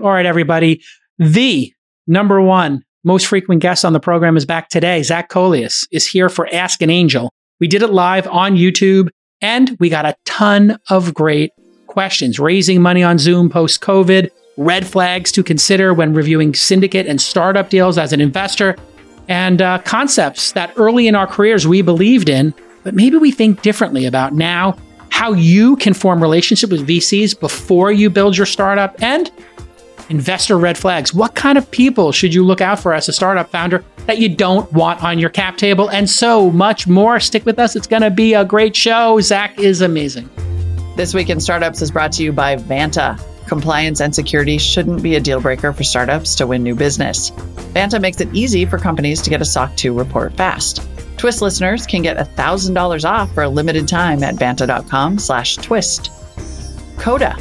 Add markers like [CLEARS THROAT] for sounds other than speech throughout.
All right, everybody. The number one most frequent guest on the program is back today. Zach Coelius is here for Ask an Angel. We did it live on YouTube and we got a ton of great questions. Raising money on Zoom post COVID, red flags to consider when reviewing syndicate and startup deals as an investor, and uh, concepts that early in our careers we believed in, but maybe we think differently about now. How you can form relationship with VCs before you build your startup, and investor red flags. What kind of people should you look out for as a startup founder that you don't want on your cap table? And so much more. Stick with us. It's going to be a great show. Zach is amazing. This Week in Startups is brought to you by Vanta. Compliance and security shouldn't be a deal breaker for startups to win new business. Vanta makes it easy for companies to get a SOC 2 report fast. Twist listeners can get $1,000 off for a limited time at vanta.com slash twist. Coda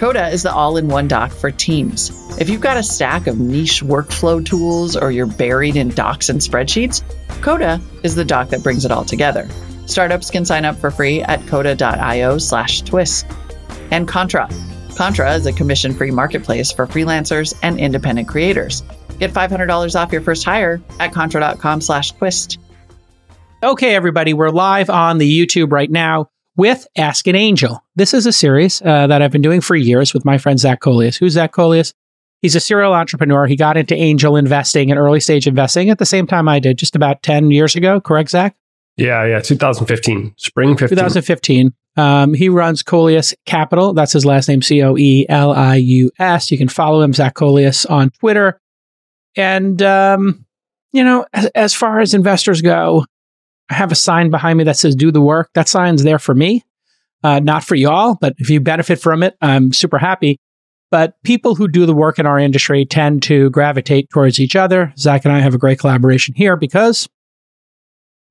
Coda is the all in one doc for teams. If you've got a stack of niche workflow tools or you're buried in docs and spreadsheets, Coda is the doc that brings it all together. Startups can sign up for free at coda.io slash twist. And Contra. Contra is a commission free marketplace for freelancers and independent creators. Get $500 off your first hire at contra.com slash twist. Okay, everybody, we're live on the YouTube right now with Ask an Angel. This is a series uh, that I've been doing for years with my friend Zach Coelius. Who's Zach Coelius? He's a serial entrepreneur. He got into angel investing and early stage investing at the same time I did, just about 10 years ago. Correct, Zach? Yeah, yeah, 2015, spring 15. 2015. Um, he runs Coelius Capital. That's his last name, C O E L I U S. You can follow him, Zach Coelius, on Twitter. And, um, you know, as, as far as investors go, I have a sign behind me that says do the work. That sign's there for me, uh, not for y'all, but if you benefit from it, I'm super happy. But people who do the work in our industry tend to gravitate towards each other. Zach and I have a great collaboration here because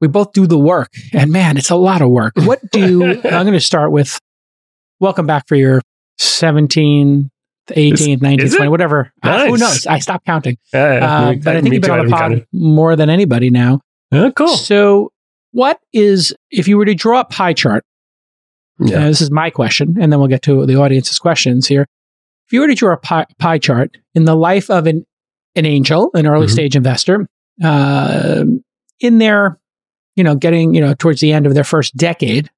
we both do the work. And man, it's a lot of work. What do [LAUGHS] I'm going to start with? Welcome back for your 17th, 18th, 19th, 20, whatever. Nice. Uh, who knows? I stopped counting. Yeah, yeah, Uh, but I me think you've been too, on the pod more than anybody now. Oh, cool. So, what is, if you were to draw a pie chart, Yeah. uh, this is my question, and then we'll get to the audience's questions here. If you were to draw a pie, pie chart in the life of an, an angel, an early Mhm. stage investor, uh, in their, you know, getting, you know, towards the end of their first decade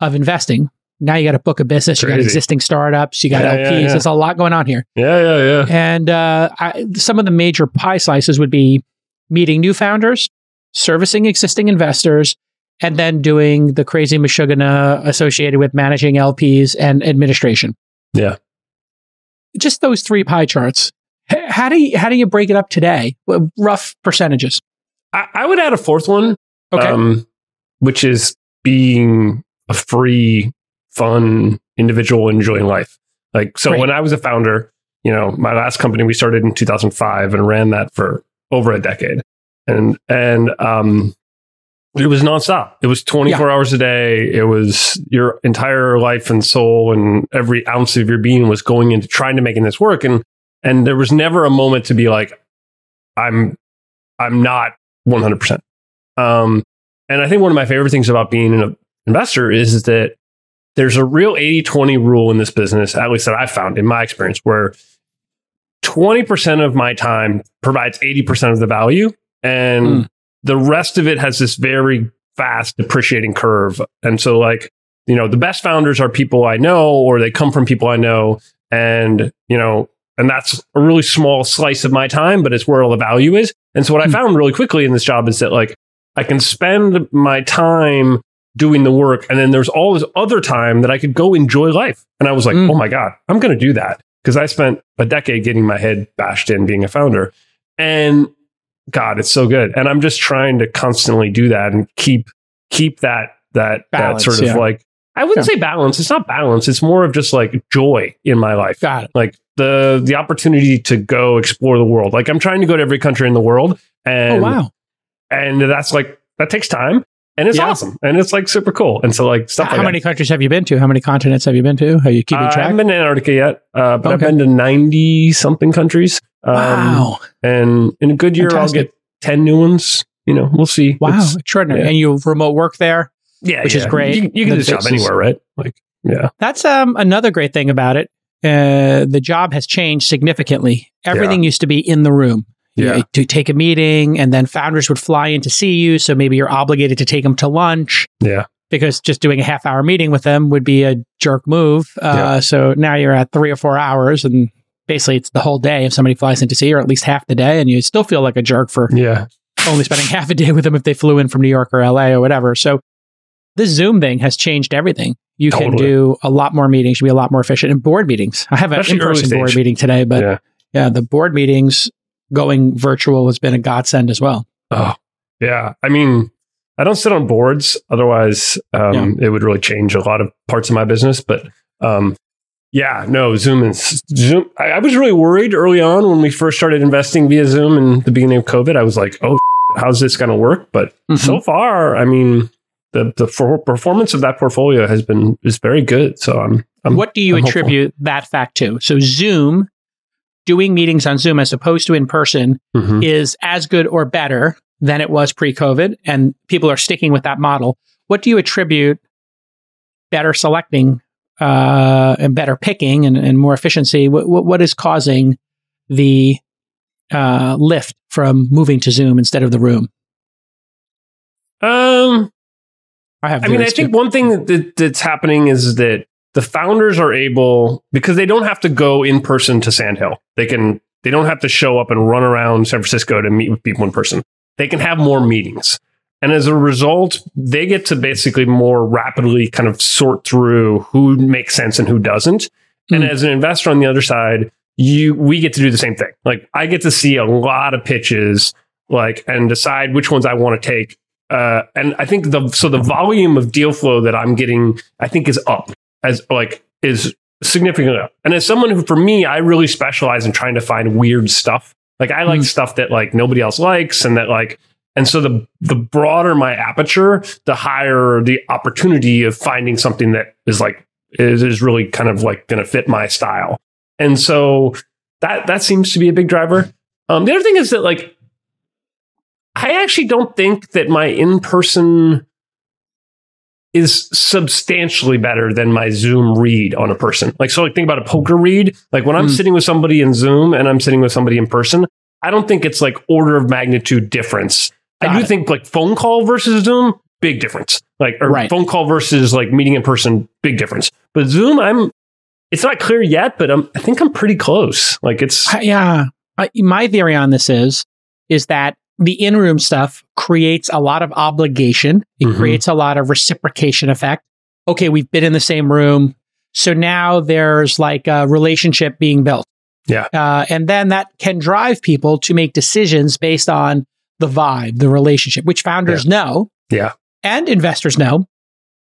of investing, now you got a book of business, you got existing startups, you got Yeah, LPs. yeah, yeah. There's a lot going on here. Yeah, yeah, yeah. And uh, I, some of the major pie slices would be meeting new founders, servicing existing investors, and then doing the crazy mashugana associated with managing LPs and administration. Yeah. Just those three pie charts. H- How do you how do you break it up today? Rough percentages. I, I would add a fourth one, Okay. um, which is being a free, fun individual enjoying life. Like, so Great. when I was a founder, you know, my last company we started in 2005 and ran that for over a decade, and and um, it was nonstop. It was 24 hours a day. It was your entire life and soul, and every ounce of your being was going into trying to making this work. And and there was never a moment to be like, I'm I'm not 100%. Um, and I think one of my favorite things about being an investor is that there's a real 80 20 rule in this business, at least that I've found in my experience, where 20% of my time provides 80% of the value. And Mm. the rest of it has this very fast depreciating curve. And so, like, you know, the best founders are people I know or they come from people I know. And, you know, and that's a really small slice of my time, but it's where all the value is. And so, what I Hmm. found really quickly in this job is that, like, I can spend my time doing the work, and then there's all this other time that I could go enjoy life. And I was like, Mm. oh my God, I'm going to do that because I spent a decade getting my head bashed in being a founder. And God, it's so good. And I'm just trying to constantly do that and keep keep that that Balance, that sort of yeah. like I wouldn't Yeah. say balance. It's not balance. It's more of just like joy in my life Got it. like the the opportunity to go explore the world. Like I'm trying to go to every country in the world, and oh wow. and that's like that takes time, and it's Yeah. awesome, and it's like super cool, and so like stuff. How like many countries have you been to? How many continents have you been to? Are you that. keeping Uh, I track? haven't been to Antarctica yet, uh, but I've been to ninety something countries. Um, wow. And in a good year, Fantastic. I'll get ten new ones. You know, we'll see. Wow. It's- Extraordinary. yeah. And you remote work there? yeah, which is great. You, you can do this job anywhere, right? Like, yeah, That's um, another great thing about it. uh, the job has changed significantly. Everything yeah. used to be in the room. Yeah. You, to take a meeting, and then founders would fly in to see you. So maybe you're obligated to take them to lunch. Yeah. Because just doing a half hour meeting with them would be a jerk move. Uh, yeah. So now you're at three or four hours, and basically it's the whole day if somebody flies in to see you, or at least half the day, and you still feel like a jerk for yeah. only spending [LAUGHS] half a day with them if they flew in from New York or LA or whatever. So this Zoom thing has changed everything. You totally. can do a lot more meetings, you be a lot more efficient in board meetings. I have an in person board meeting today, but yeah. yeah, the board meetings going virtual has been a godsend as well. Oh, yeah. I mean, I don't sit on boards. Otherwise, um, yeah. it would really change a lot of parts of my business. But um, yeah, no, Zoom is Zoom. I, I, was really worried early on when we first started investing via Zoom in the beginning of COVID. I was like, oh, [LAUGHS] how's this going to work? But mm-hmm. so far, I mean, the the for- performance of that portfolio has been is very good. So I'm. I'm what do you I'm attribute hopeful. that fact to? So Zoom doing meetings on Zoom as opposed to in person mm-hmm. is as good or better than it was pre-COVID, and people are sticking with that model. What do you attribute better selecting uh, and better picking and, and more efficiency? What, what is causing the uh, lift from moving to Zoom instead of the room? Um, I have. I mean, I think one thing that, that's happening is that the founders are able because they don't have to go in person to Sandhill. They can. They don't have to show up and run around San Francisco to meet with people in person. They can have more meetings. And as a result, they get to basically more rapidly kind of sort through who makes sense and who doesn't. Mm. And hmm. as an investor on the other side, you we get to do the same thing. Like I get to see a lot of pitches like and decide which ones I want to take uh, and I think the so the volume of deal flow that I'm getting, I think, is up as like is significantly up. And as someone who, for me, I really specialize in trying to find weird stuff. Like I like mm. stuff that like nobody else likes, and that like, and so the the broader my aperture, the higher the opportunity of finding something that is like is is really kind of like going to fit my style. And so that that seems to be a big driver. Um, the other thing is that like I actually don't think that my in person is substantially better than my Zoom read on a person. Like, so like think about a poker read. Like when I'm mm. sitting with somebody in Zoom and I'm sitting with somebody in person, I don't think it's like order of magnitude difference. Got I do it. think like phone call versus Zoom, big difference. Like, or right. phone call versus like meeting in person, big difference. But Zoom, I'm, it's not clear yet, but I'm, I think I'm pretty close. Like it's, yeah. my theory on this is, is that the in room stuff creates a lot of obligation. It mm-hmm. creates a lot of reciprocation effect. Okay, we've been in the same room. So now there's like a relationship being built. Yeah. Uh, and then that can drive people to make decisions based on the vibe, the relationship, which founders yeah. know. Yeah. And investors know.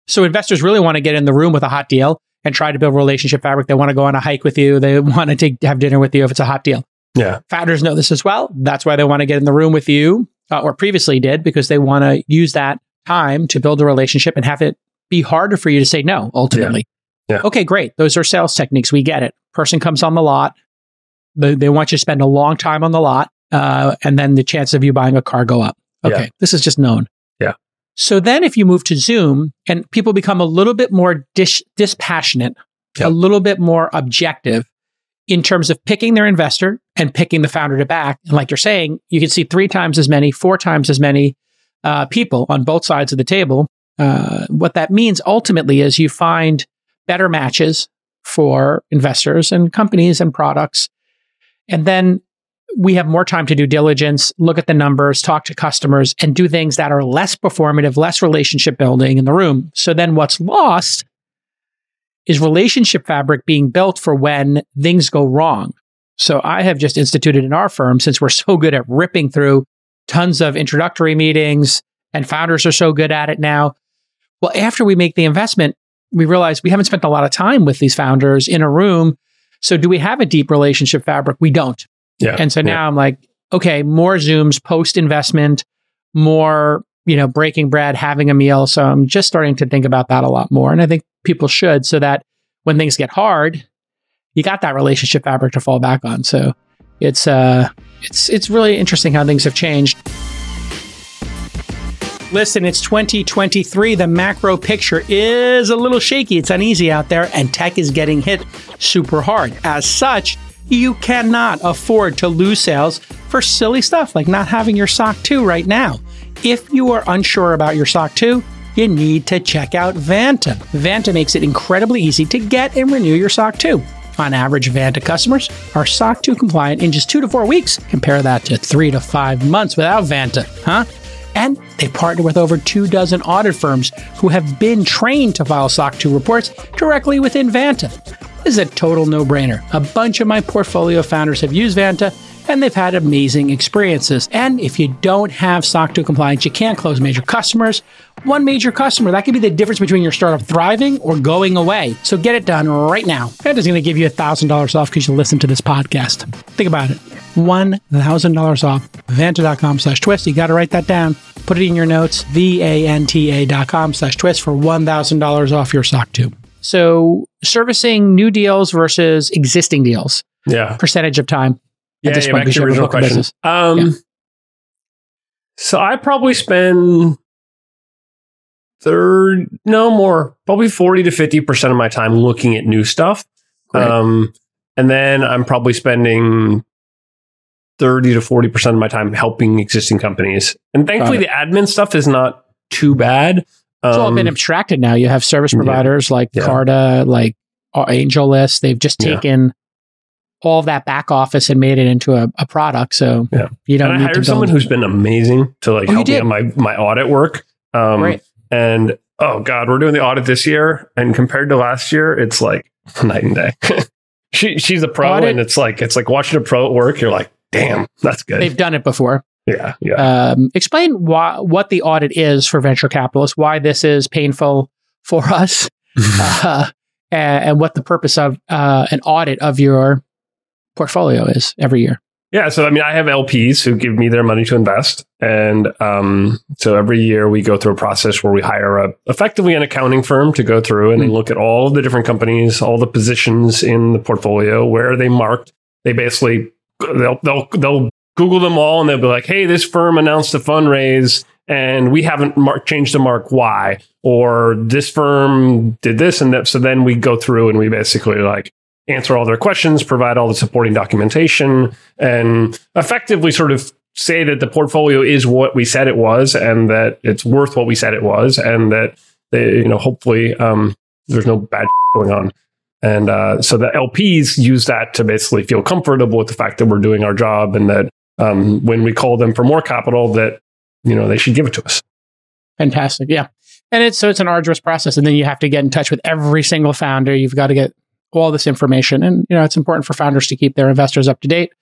So investors really want to get in the room with a hot deal and try to build relationship fabric. They want to go on a hike with you. They [LAUGHS] want to take, have dinner with you if it's a hot deal. Yeah. Founders know this as well. That's why they want to get in the room with you, uh, or previously did, because they want to use that time to build a relationship and have it be harder for you to say no ultimately. Yeah. yeah. Okay, great. Those are sales techniques. We get it. Person comes on the lot. They, they want you to spend a long time on the lot. Uh, and then the chance of you buying a car go up. Okay. Yeah. This is just known. Yeah. So then if you move to Zoom and people become a little bit more dis- dispassionate, a little bit more objective, in terms of picking their investor and picking the founder to back. And like you're saying, you can see three times as many, four times as many uh, people on both sides of the table. Uh, what that means ultimately is you find better matches for investors and companies and products. And then we have more time to do diligence, look at the numbers, talk to customers, and do things that are less performative, less relationship building in the room. So then what's lost is relationship fabric being built for when things go wrong. So I have just instituted in our firm, since we're so good at ripping through tons of introductory meetings and founders are so good at it now. Well, after we make the investment, we realize we haven't spent a lot of time with these founders in a room. So do we have a deep relationship fabric? We don't. Yeah. And so now. I'm like, okay, more Zooms post investment, more, you know, breaking bread, having a meal. So I'm just starting to think about that a lot more. And I think people should so that when things get hard, you got that relationship fabric to fall back on. So it's uh it's it's really interesting how things have changed. Listen, it's 2023. The macro picture is a little shaky. It's uneasy out there, and tech is getting hit super hard. As such, you cannot afford to lose sales for silly stuff like not having your SOC 2 right now. If you are unsure about your SOC 2, you need to check out Vanta. Vanta makes it incredibly easy to get and renew your SOC 2. On average, Vanta customers are SOC 2 compliant in just two to four weeks. Compare that to three to five months without Vanta, huh? And they partner with over two dozen audit firms who have been trained to file SOC 2 reports directly within Vanta. This is a total no brainer. A bunch of my portfolio founders have used Vanta and they've had amazing experiences. And if you don't have SOC 2 compliance, you can't close major customers. One major customer, that could be the difference between your startup thriving or going away. So get it done right now. Vanta's going to give you $1,000 off because you listen to this podcast. Think about it. $1,000 off. Vanta.com slash twist. You got to write that down. Put it in your notes. V-A-N-T-A dot com slash twist for $1,000 off your SOC 2. So servicing new deals versus existing deals. Yeah. Percentage of time. Yeah, yeah, back to your you have a original question. Um, Yeah. So I probably spend third, no more, probably 40 to 50% of my time looking at new stuff. Um, and then I'm probably spending 30 to 40% of my time helping existing companies. And thankfully, the admin stuff is not too bad. It's all Um, been abstracted now. You have service yeah. providers like Yeah. Carta, like uh, AngelList. They've just Yeah. taken all of that back office and made it into a, a product. So Yeah. you don't and I hired someone who's been amazing to like Oh, help me on my, my audit work. Um, Great. And oh god, we're doing the audit this year, and compared to last year, it's like [LAUGHS] night and day. [LAUGHS] she she's a pro, Audit- and it's like it's like watching a pro at work. You're like, damn, that's good. They've done it before. yeah, yeah. Um, explain why, what the audit is for venture capitalists, why this is painful for [LAUGHS] us, [LAUGHS] uh, and, and what the purpose of uh, an audit of your portfolio is every year. Yeah, so I mean, I have LPs who give me their money to invest, and um, so every year we go through a process where we hire a effectively an accounting firm to go through and they Mm. look at all the different companies, all the positions in the portfolio, where they marked. They basically they'll they'll they'll Google them all, and they'll be like, "Hey, this firm announced a fundraise." And we haven't changed the mark why or this firm did this and that. So then we go through and we basically like answer all their questions, provide all the supporting documentation, and effectively sort of say that the portfolio is what we said it was and that it's worth what we said it was and that they, you know hopefully um, there's no bad [LAUGHS] going on and uh, so the lps use that to basically feel comfortable with the fact that we're doing our job and that um, when we call them for more capital that you know they should give it to us Fantastic. Yeah. And it's so it's an arduous process. And then you have to get in touch with every single founder. You've got to get all this information. And you know, it's important for founders to keep their investors up to date.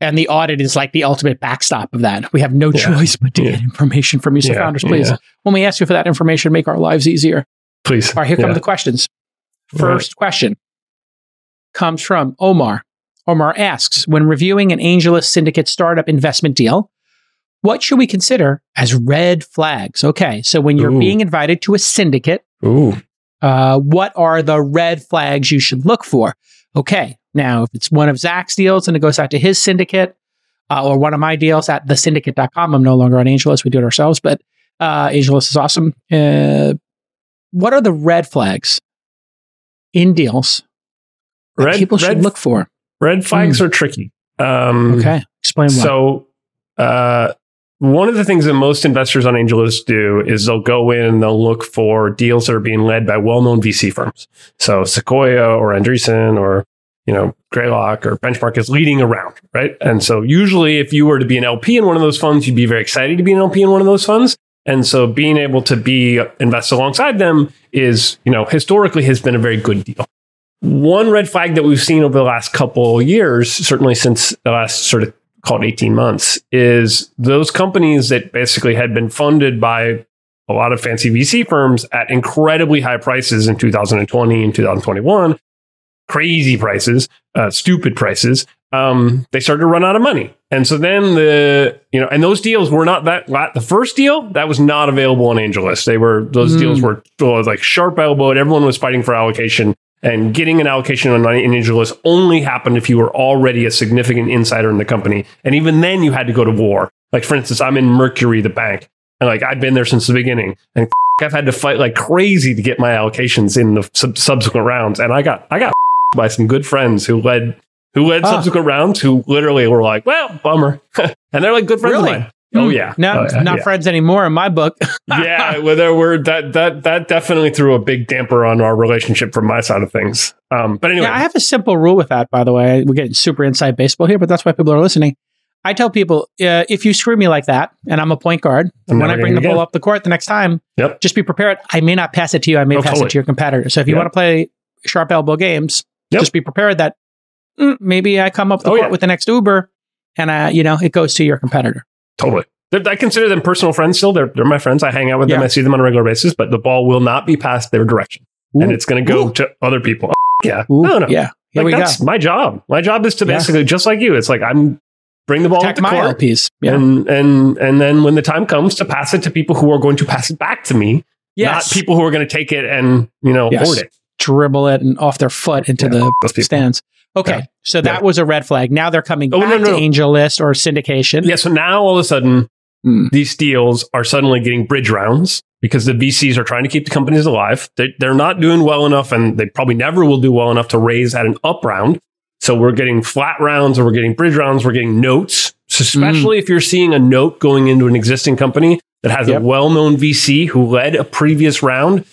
And the audit is like the ultimate backstop of that. We have no Yeah. choice but to Yeah. get information from you. So Yeah. founders, please, when we ask you for that information, make our lives easier. please All right, here come the questions. First question comes from Omar. Omar asks When reviewing an AngelList syndicate startup investment deal, what should we consider as red flags? Okay, so when you're Ooh. being invited to a syndicate, Ooh. uh, what are the red flags you should look for? Okay, now if it's one of Zach's deals and it goes out to his syndicate, uh, or one of my deals at thesyndicate.com, I'm no longer on AngelList, we do it ourselves, but uh, AngelList is awesome. Uh, what are the red flags in deals that red people should red, look for? red flags are tricky um, Okay, explain why. So, uh, one of the things that most investors on AngelList do is they'll go in and they'll look for deals that are being led by well-known VC firms. So Sequoia or Andreessen or you know Greylock or Benchmark is leading around, right? And so usually, if you were to be an LP in one of those funds, you'd be very excited to be an LP in one of those funds. And so, being able to be invest alongside them is, you know, historically has been a very good deal. One red flag that we've seen over the last couple of years, certainly since the last sort of called 18 months, is those companies that basically had been funded by a lot of fancy VC firms at incredibly high prices in 2020 and 2021, crazy prices, uh, stupid prices. Um, they started to run out of money. And so then the, you know, and those deals were not that, the first deal that was not available on AngelList. They were, those Mm. deals were uh, like sharp elbowed. Everyone was fighting for allocation and getting an allocation on an AngelList only happened if you were already a significant insider in the company. And even then you had to go to war. Like for instance, I'm in Mercury, the bank. And like I've been there since the beginning. And [LAUGHS] I've had to fight like crazy to get my allocations in the sub- subsequent rounds. And I got I got [LAUGHS] by some good friends who led who led Ah. subsequent rounds who literally were like, well, bummer. [LAUGHS] and they're like good friends Really? of mine. Oh yeah. No, Oh, yeah, not yeah. friends anymore in my book. [LAUGHS] [LAUGHS] yeah, well, there were that that that definitely threw a big damper on our relationship from my side of things. Um, but anyway, Yeah, I have a simple rule with that, by the way. We're getting super inside baseball here, but that's why people are listening. I tell people uh, if you screw me like that, and I'm a point guard, I'm when I bring the ball up the court the next time, Yep. just be prepared. I may not pass it to you. I may Oh, pass totally. it to your competitor. So if you Yep. want to play sharp elbow games, Yep. just be prepared that mm, maybe I come up the Oh, yeah. with the next Uber, and uh, you know it goes to your competitor. Totally. They're- I consider them personal friends still. They're, they're my friends. I hang out with them. I see them on a regular basis, but the ball will not be passed their direction. and it's going to go Ooh. to other people. yeah. Ooh, no, no. Yeah, here Like, we go. that's my job. My job is to Yeah. basically, just like you, it's like I'm bring the ball up the my court. LPs. Yeah. And, and, and then when the time comes to pass it to people who are going to pass it back to me, yes. not people who are going to take it and, you know, Yes. hoard it. dribble it and off their foot into Yeah, the stands. Okay, Yeah. so that Yeah. was a red flag. Now they're coming Oh, back no, no, to no. Angel List or syndication. Yeah. So now all of a sudden, Hmm. these deals are suddenly getting bridge rounds because the VCs are trying to keep the companies alive. They, they're not doing well enough and they probably never will do well enough to raise at an up round. So we're getting flat rounds or we're getting bridge rounds, we're getting notes. So especially if you're seeing a note going into an existing company that has Yep. a well-known VC who led a previous round,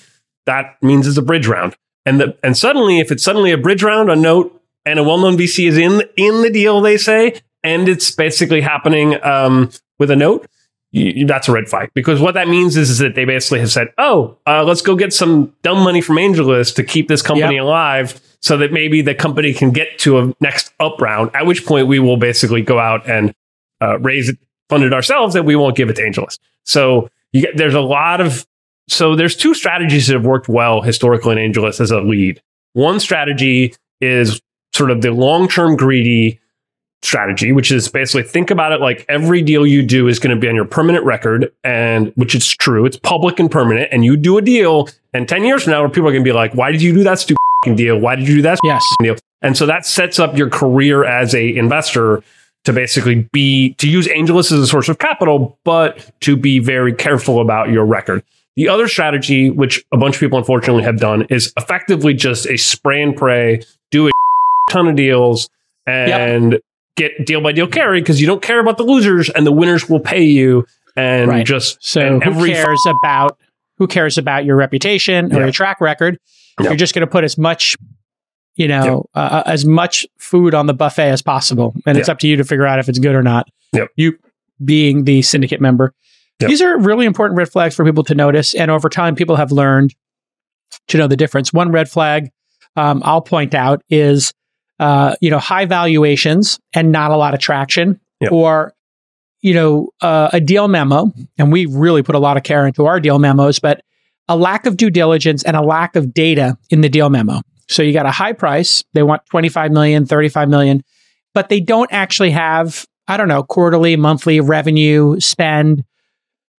that means it's a bridge round. And the, and suddenly if it's suddenly a bridge round, a note and a well-known VC is in in the deal, they say, and it's basically happening um, with a note, you, that's a red flag because what that means is, is that they basically have said, "Oh, uh, let's go get some dumb money from AngelList to keep this company alive, so that maybe the company can get to a next up round." At which point, we will basically go out and uh, raise it, fund it ourselves, and we won't give it to AngelList. So you get, there's a lot of so there's two strategies that have worked well historically in AngelList as a lead. One strategy is sort of the long term greedy strategy, which is basically think about it like every deal you do is going to be on your permanent record, and which is true. It's public and permanent, and you do a deal, and 10 years from now, people are going to be like, why did you do that stupid deal? Why did you do that Yes. deal? And so that sets up your career as a investor to basically be to use AngelList as a source of capital, but to be very careful about your record. The other strategy, which a bunch of people unfortunately have done, is effectively just a spray and pray, do a ton of deals, and get deal by deal carry because you don't care about the losers and the winners will pay you. And Right. just So and who cares about who cares about your reputation or Yeah. your track record? Yeah. You're just going to put as much, you know, uh, as much food on the buffet as possible, and it's up to you to figure out if it's good or not. Yep. You being the syndicate member. Yep. These are really important red flags for people to notice, and over time, people have learned to know the difference. One red flag um, I'll point out is, uh, you know, high valuations and not a lot of traction, Yep. or you know, uh, a deal memo, and we really put a lot of care into our deal memos, but a lack of due diligence and a lack of data in the deal memo. So you got a high price, they want 25 million, 35 million, but they don't actually have, I don't know, quarterly, monthly revenue, spend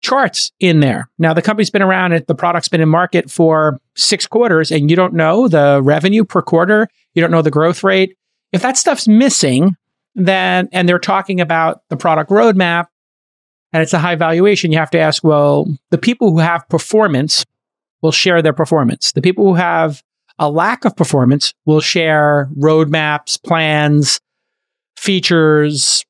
charts in there. Now the company's been around, it the product's been in market for 6 quarters and you don't know the revenue per quarter, you don't know the growth rate. If that stuff's missing, then and they're talking about the product roadmap and it's a high valuation, you have to ask, well, the people who have performance will share their performance. The people who have a lack of performance will share roadmaps, plans, features,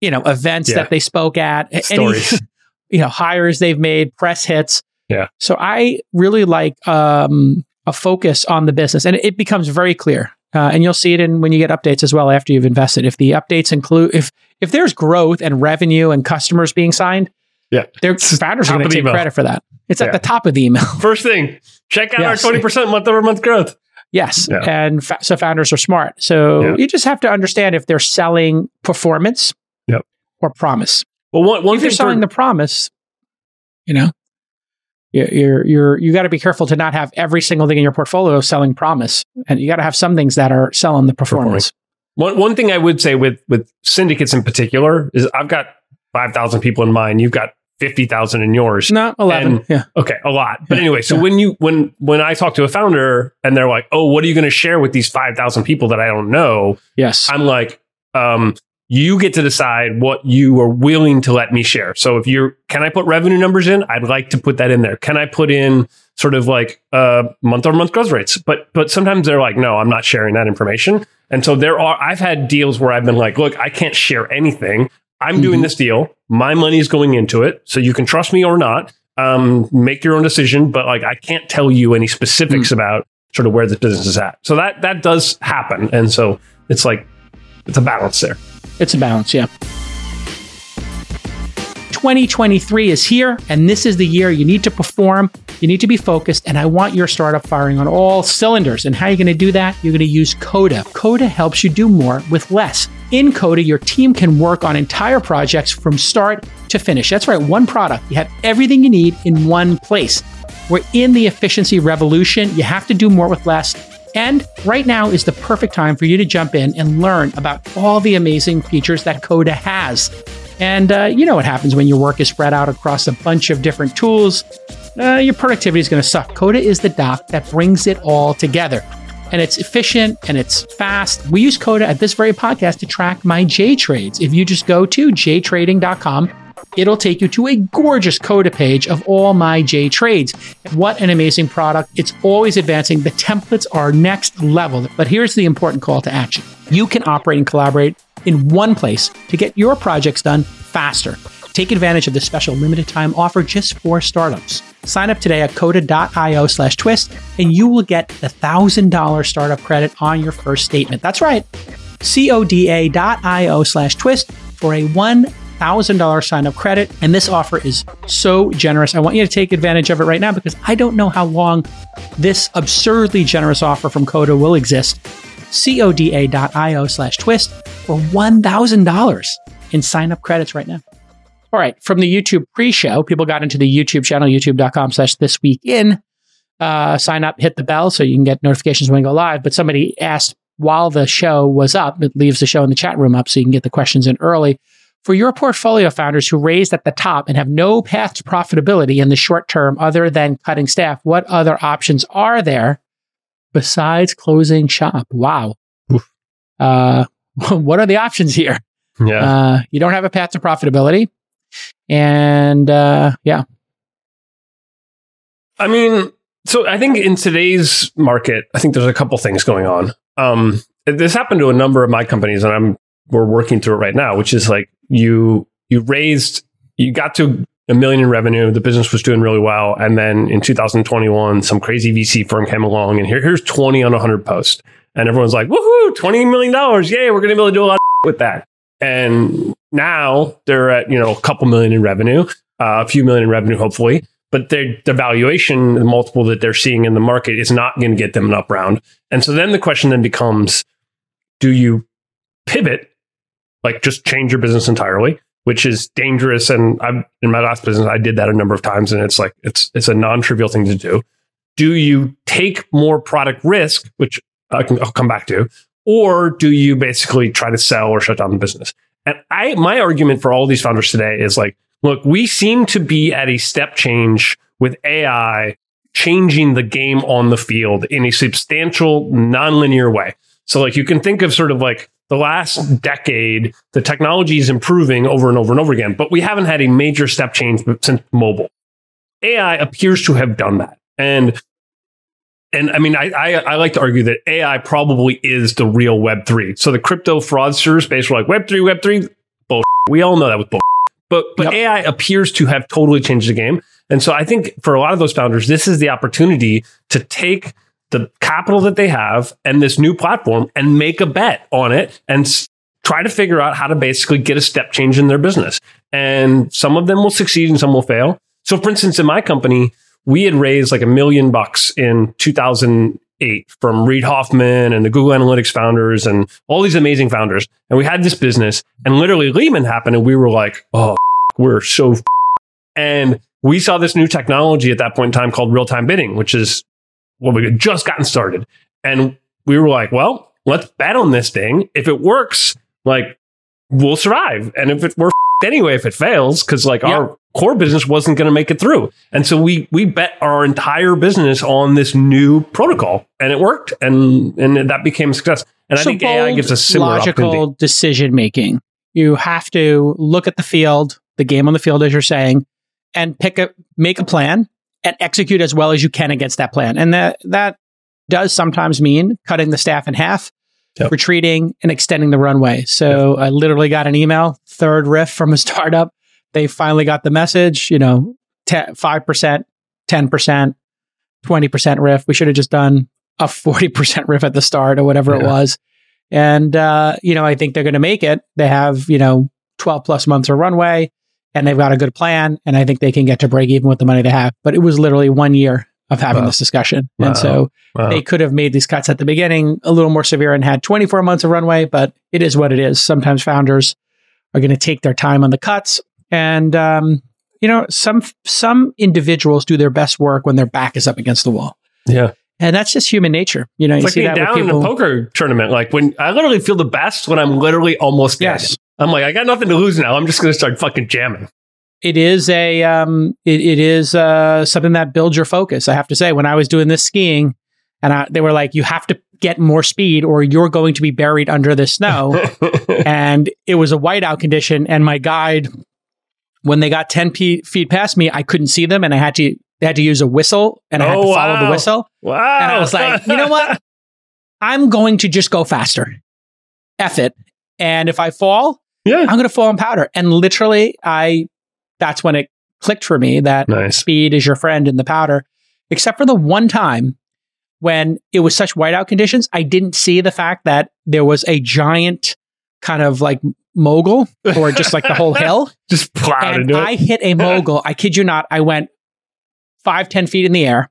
you know, events Yeah. that they spoke at, a- any, [LAUGHS] you know, hires they've made, press hits. Yeah. So I really like um, a focus on the business, and it becomes very clear. Uh, and you'll see it in when you get updates as well after you've invested. If the updates include if if there's growth and revenue and customers being signed, Yeah. their founders are going to take email. credit for that. It's Yeah. at the top of the email. [LAUGHS] First thing, check out Yes. our 20% month over month growth. yes, Yeah. and fa- so founders are smart. So Yeah. you just have to understand if they're selling performance, Yep. or promise. Well, one, one if you're selling for- the promise, you know, you're you're, you're got to be careful to not have every single thing in your portfolio selling promise, and you got to have some things that are selling the performance. One one thing I would say with with syndicates in particular is I've got five thousand people in mine. You've got fifty thousand in yours. Not eleven. And- yeah, Okay, a lot. But Yeah, anyway, so yeah. when you when when I talk to a founder and they're like, "Oh, what are you going to share with these five thousand people that I don't know?" yes, I'm like, um, you get to decide what you are willing to let me share. So if you're, can I put revenue numbers in? I'd like to put that in there. Can I put in sort of like uh, month over month growth rates? But but sometimes they're like, no, I'm not sharing that information. And so there are, I've had deals where I've been like, look, I can't share anything. I'm mm-hmm. doing this deal. My money is going into it. So you can trust me or not. Um, make your own decision. But like, I can't tell you any specifics mm-hmm. about sort of where the business is at. So that that does happen. And so it's like it's a balance there. It's a balance, yeah. 2023 is here, and this is the year you need to perform, you need to be focused, and I want your startup firing on all cylinders. And how are you going to do that? You're going to use Coda. Coda helps you do more with less. In Coda, your team can work on entire projects from start to finish. That's right, one product. You have everything you need in one place. We're in the efficiency revolution. You have to do more with less. And right now is the perfect time for you to jump in and learn about all the amazing features that Coda has. And uh, you know what happens when your work is spread out across a bunch of different tools? Uh, your productivity is going to suck. Coda is the doc that brings it all together. And it's efficient and it's fast. We use Coda at this very podcast to track my J trades. If you just go to jtrading.com it'll take you to a gorgeous Coda page of all my J trades. What an amazing product. It's always advancing. The templates are next level. But here's the important call to action. You can operate and collaborate in one place to get your projects done faster. Take advantage of this special limited time offer just for startups. Sign up today at coda.io slash twist and you will get the $1,000 startup credit on your first statement. That's right. coda.io slash twist for a one $1,000 sign up credit. And this offer is so generous. I want you to take advantage of it right now because I don't know how long this absurdly generous offer from Coda will exist. CODA.io slash twist for $1,000 in sign up credits right now. All right. From the YouTube pre show, people got into the YouTube channel, youtube.com slash this week in. Uh, sign up, hit the bell so you can get notifications when we go live. But somebody asked while the show was up, it leaves the show in the chat room up so you can get the questions in early. For your portfolio founders who raised at the top and have no path to profitability in the short term other than cutting staff, what other options are there besides closing shop? Wow. Uh, [LAUGHS] what are the options here? Yeah. Uh, you don't have a path to profitability. And uh, yeah. I mean, so I think in today's market, I think there's a couple things going on. Um, this happened to a number of my companies, and I'm we're working through it right now, which is like you you raised you got to a million in revenue. The business was doing really well, and then in 2021, some crazy VC firm came along, and here here's 20 on 100 post, and everyone's like, "Woohoo! 20 million dollars! Yay! We're going to be able to do a lot [LAUGHS] with that." And now they're at you know a couple million in revenue, uh, a few million in revenue, hopefully. But their the valuation, the multiple that they're seeing in the market is not going to get them an up round. And so then the question then becomes, do you pivot like just change your business entirely, which is dangerous. And I'm in my last business, I did that a number of times, and it's like it's it's a non-trivial thing to do. Do you take more product risk, which I can I'll come back to, or do you basically try to sell or shut down the business? And I my argument for all these founders today is like, look, we seem to be at a step change with AI changing the game on the field in a substantial nonlinear way. So like you can think of sort of like the last decade, the technology is improving over and over and over again, but we haven't had a major step change since mobile. AI appears to have done that. And and I mean, I, I, I like to argue that AI probably is the real Web three. So the crypto fraudsters basically like Web three, Web three, bullshit. We all know that was bull. But but yep. AI appears to have totally changed the game. And so I think for a lot of those founders, this is the opportunity to take the capital that they have and this new platform and make a bet on it and s- try to figure out how to basically get a step change in their business. And some of them will succeed and some will fail. So, for instance, in my company, we had raised like a million bucks in 2008 from Reid Hoffman and the Google Analytics founders and all these amazing founders. And we had this business, and literally Lehman happened, and we were like, oh, we're so. And we saw this new technology at that point in time called real time bidding, which is well, we had just gotten started. And we were like, well, let's bet on this thing. If it works, like we'll survive. And if it we're anyway, if it fails, because like yeah. our core business wasn't going to make it through. And so we we bet our entire business on this new protocol and it worked and and that became a success. And so I think AI gives a similar logical decision making. You have to look at the field, the game on the field, as you're saying, and pick a make a plan and execute as well as you can against that plan. And that that does sometimes mean cutting the staff in half, Yep. retreating, and extending the runway. So I literally got an email, third RIF from a [LAUGHS] startup. They finally got the message. You know, five percent, ten percent, twenty percent RIF. We should have just done a forty percent RIF at the start or whatever it was. And uh, you know, I think they're going to make it. They have you know twelve plus months of runway and they've got a good plan and i think they can get to break even with the money they have but it was literally one year of having Wow. this discussion Wow. and so Wow. they could have made these cuts at the beginning a little more severe and had 24 months of runway but it is what it is sometimes founders are going to take their time on the cuts and um, you know some some individuals do their best work when their back is up against the wall yeah. and that's just human nature you know you like see that down in a poker tournament. Like when I literally feel the best when I'm literally almost dead. I'm like, I got nothing to lose now. I'm just going to start fucking jamming. it is a um, it, it is uh, something that builds your focus. I have to say, when I was doing this skiing, and I, they were like, "You have to get more speed, or you're going to be buried under the snow." [LAUGHS] and it was a whiteout condition, and my guide, when they got ten p- feet past me, I couldn't see them, and I had to they had to use a whistle, and I had Oh, to follow the whistle, wow. and I was like, you know what? [LAUGHS] I'm going to just go faster. F it. And if I fall, yeah. I'm going to fall in powder. And literally, I that's when it clicked for me that Nice. speed is your friend in the powder. Except for the one time when it was such whiteout conditions, I didn't see the fact that there was a giant kind of like mogul or just like the whole [LAUGHS] hill. Just plowed And I hit a mogul. I kid you not. I went five, ten feet in the air.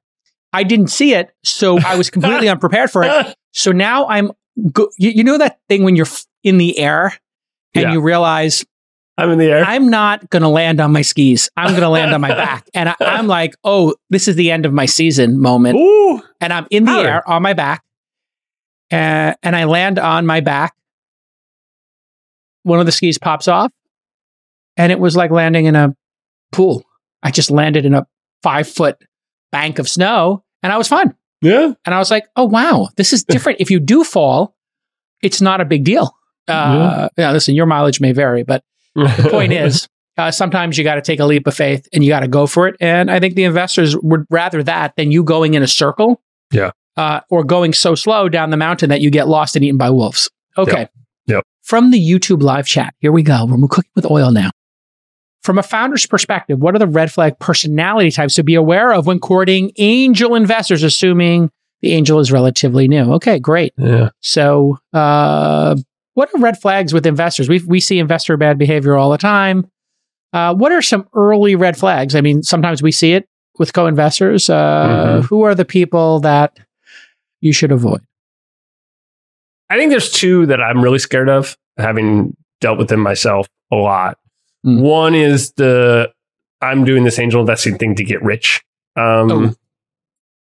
I didn't see it, so I was completely [LAUGHS] unprepared for it. So now I'm, go- you, you know that thing when you're f- in the air and Yeah. you realize I'm in the air. I'm not going to land on my skis. I'm going to land on my [LAUGHS] back. And I, I'm like, oh, this is the end of my season moment. Ooh. And I'm in the Howard. air on my back. Uh, and I land on my back. One of the skis pops off. And it was like landing in a pool. I just landed in a five foot bank of snow and I was fine. Yeah. And I was like, oh, wow, this is [LAUGHS] different. if you do fall, it's not a big deal. Uh, yeah, listen, your mileage may vary, but the [LAUGHS] point is, uh, sometimes you got to take a leap of faith and you got to go for it. And I think the investors would rather that than you going in a circle. Yeah. Uh, or going so slow down the mountain that you get lost and eaten by wolves. Okay. Yep. From the YouTube live chat, here we go. We're cooking with oil now. From a founder's perspective, what are the red flag personality types to be aware of when courting angel investors, assuming the angel is relatively new? Okay, great. yeah. So, uh, what are red flags with investors? We we see investor bad behavior all the time. Uh, what are some early red flags? I mean, sometimes we see it with co-investors. Uh, Mhm. Who are the people that you should avoid? I think there's two that I'm really scared of, having dealt with them myself a lot. Mm. One is the I'm doing this angel investing thing to get rich. Um, Oh.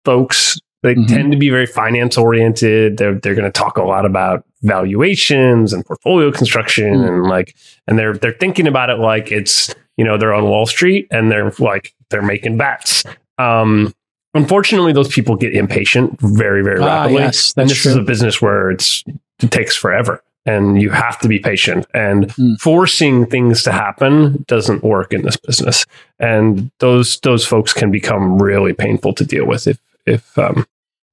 Folks, they Mhm. tend to be very finance oriented. They're they're going to talk a lot about valuations and portfolio construction Mm. and like and they're they're thinking about it like it's you know they're on Wall Street and they're like they're making bets. Um, unfortunately, those people get impatient very very Ah, rapidly. yes, and this is a business where it's it takes forever and you have to be patient and Mm. forcing things to happen doesn't work in this business and those those folks can become really painful to deal with if if um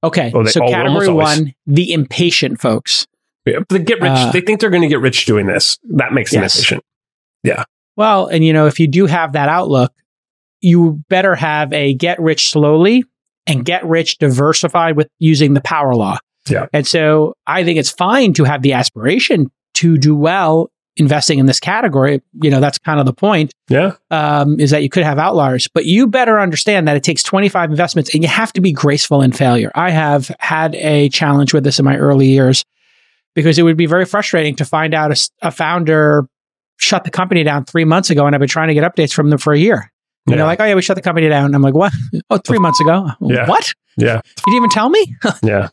Okay, they- so category always. one, the impatient folks. yeah, they get rich Uh, they think they're going to get rich doing this that makes them Yes. impatient Yeah. Well, and you know, if you do have that outlook, you better have a get rich slowly and get rich diversified with using the power law. Yeah. And so I think it's fine to have the aspiration to do well investing in this category. You know, that's kind of the point, yeah um, is that you could have outliers, but you better understand that it takes 25 investments and you have to be graceful in failure. I have had a challenge with this in my early years because it would be very frustrating to find out a founder shut the company down three months ago and I've been trying to get updates from them for a year. And yeah they're like, oh, yeah, we shut the company down. I'm like, what? [LAUGHS] Oh, three months ago. Yeah. What? yeah You didn't even tell me? [LAUGHS] yeah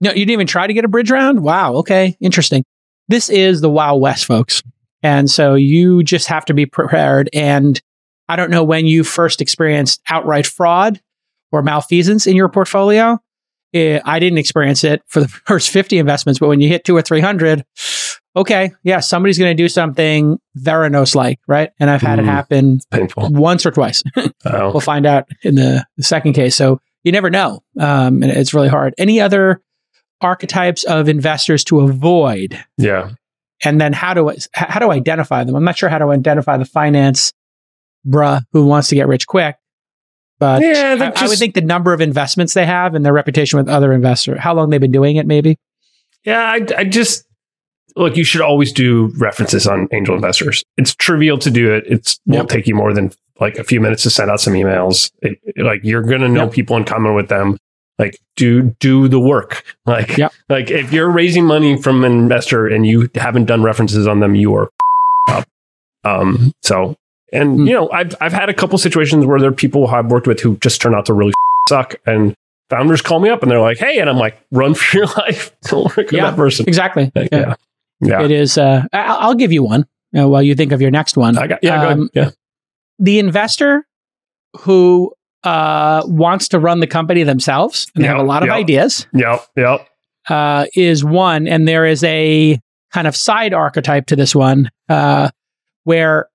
No, you didn't even try to get a bridge round? Wow. Okay. Interesting. This is the Wild West, folks. And so you just have to be prepared. And I don't know when you first experienced outright fraud or malfeasance in your portfolio. Eh, I didn't experience it for the [LAUGHS] first 50 investments, but when you hit two or 300, okay, yeah, somebody's going to do something Theranos like, right? And I've had mm, it happen painful. once or twice. [LAUGHS] oh. We'll find out in the, the second case. So you never know. Um, and it's really hard. Any other archetypes of investors to avoid? Yeah. And then how do I, how do I identify them? I'm not sure how to identify the finance bruh who wants to get rich quick. But yeah, I, just, I would think the number of investments they have and their reputation with other investors, how long they've been doing it, maybe. Yeah, I, I just look, you should always do references on angel investors. It's trivial to do it. It yep. won't take you more than like a few minutes to send out some emails. It, it, like you're going to know yep. people in common with them. Like do do the work. Like yep. like if you're raising money from an investor and you haven't done references on them, you are up. Um. So and mm. you know I've I've had a couple situations where there are people I've worked with who just turn out to really suck and founders call me up and they're like, "Hey," and I'm like, "Run for your [LAUGHS] life! Don't work with yeah, that person." Exactly. Like, yeah. yeah. Yeah. It is. Uh, I'll give you one uh, while you think of your next one. I got, yeah, um, yeah. The investor who uh, wants to run the company themselves and yep, they have a lot of yep. ideas. Yep. Yep. Uh, is one. And there is a kind of side archetype to this one uh, where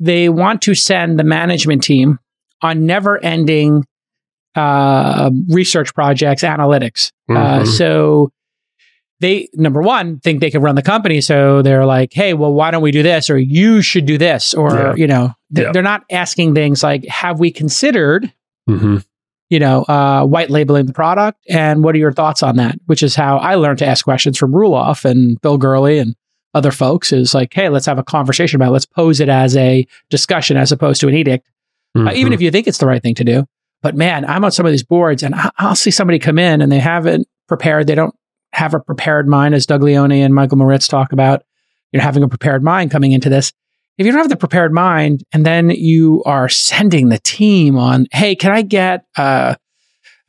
they want to send the management team on never ending uh, research projects, analytics. Uh, mm-hmm. so they number one think they can run the company so they're like hey well why don't we do this or you should do this or yeah. you know th- yeah. they're not asking things like have we considered mm-hmm. you know uh, white labeling the product and what are your thoughts on that which is how i learned to ask questions from Roelof and bill gurley and other folks is like hey let's have a conversation about it. let's pose it as a discussion as opposed to an edict mm-hmm. uh, even if you think it's the right thing to do but man i'm on some of these boards and I- i'll see somebody come in and they haven't prepared they don't have a prepared mind, as Doug Leone and Michael Moritz talk about, you know, having a prepared mind coming into this. If you don't have the prepared mind and then you are sending the team on, hey, can I get uh,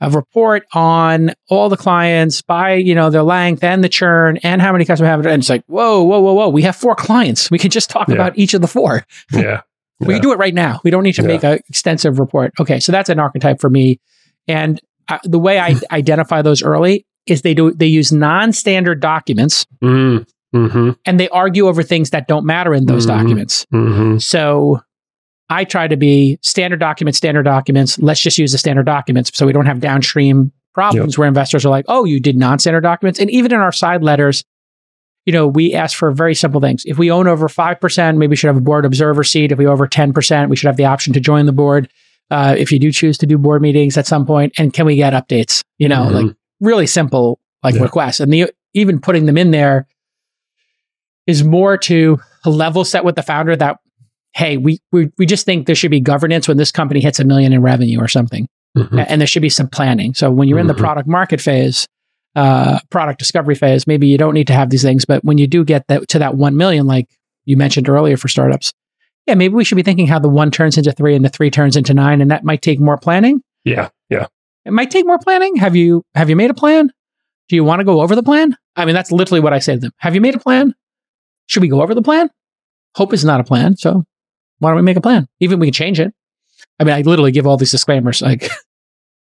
a report on all the clients by, you know, their length and the churn and how many customers have it? And it's like, whoa, whoa, whoa, whoa. We have four clients. We can just talk yeah. about each of the four. [LAUGHS] Yeah. we can do it right now. We don't need to yeah. make an extensive report. Okay. So that's an archetype for me. And uh, the way I [LAUGHS] identify those early is they do they use non-standard documents mm, mm-hmm. and they argue over things that don't matter in those mm-hmm. documents. Mm-hmm. So I try to be standard documents, standard documents. Let's just use the standard documents so we don't have downstream problems yep. where investors are like, "Oh, you did non-standard documents." And even in our side letters, you know, we ask for very simple things. If we own over 5%, maybe we should have a board observer seat. If we over 10%, we should have the option to join the board. Uh, if you do choose to do board meetings at some point, and can we get updates? You know, mm-hmm. like really simple like yeah. requests. And the, even putting them in there is more to level set with the founder that, hey, we, we, we just think there should be governance when this company hits a million in revenue or something. Mm-hmm. And there should be some planning. So when you're mm-hmm. in the mm-hmm. product market phase, uh, product discovery phase, maybe you don't need to have these things. But when you do get that, to that 1 million, like you mentioned earlier for startups, yeah, maybe we should be thinking how the one turns into three and the three turns into nine. And that might take more planning. Yeah. Yeah. It might take more planning. Have you have you made a plan? Do you want to go over the plan? I mean, that's literally what I say to them. Have you made a plan? Should we go over the plan? Hope is not a plan, so why don't we make a plan? Even we can change it. I mean, I literally give all these disclaimers like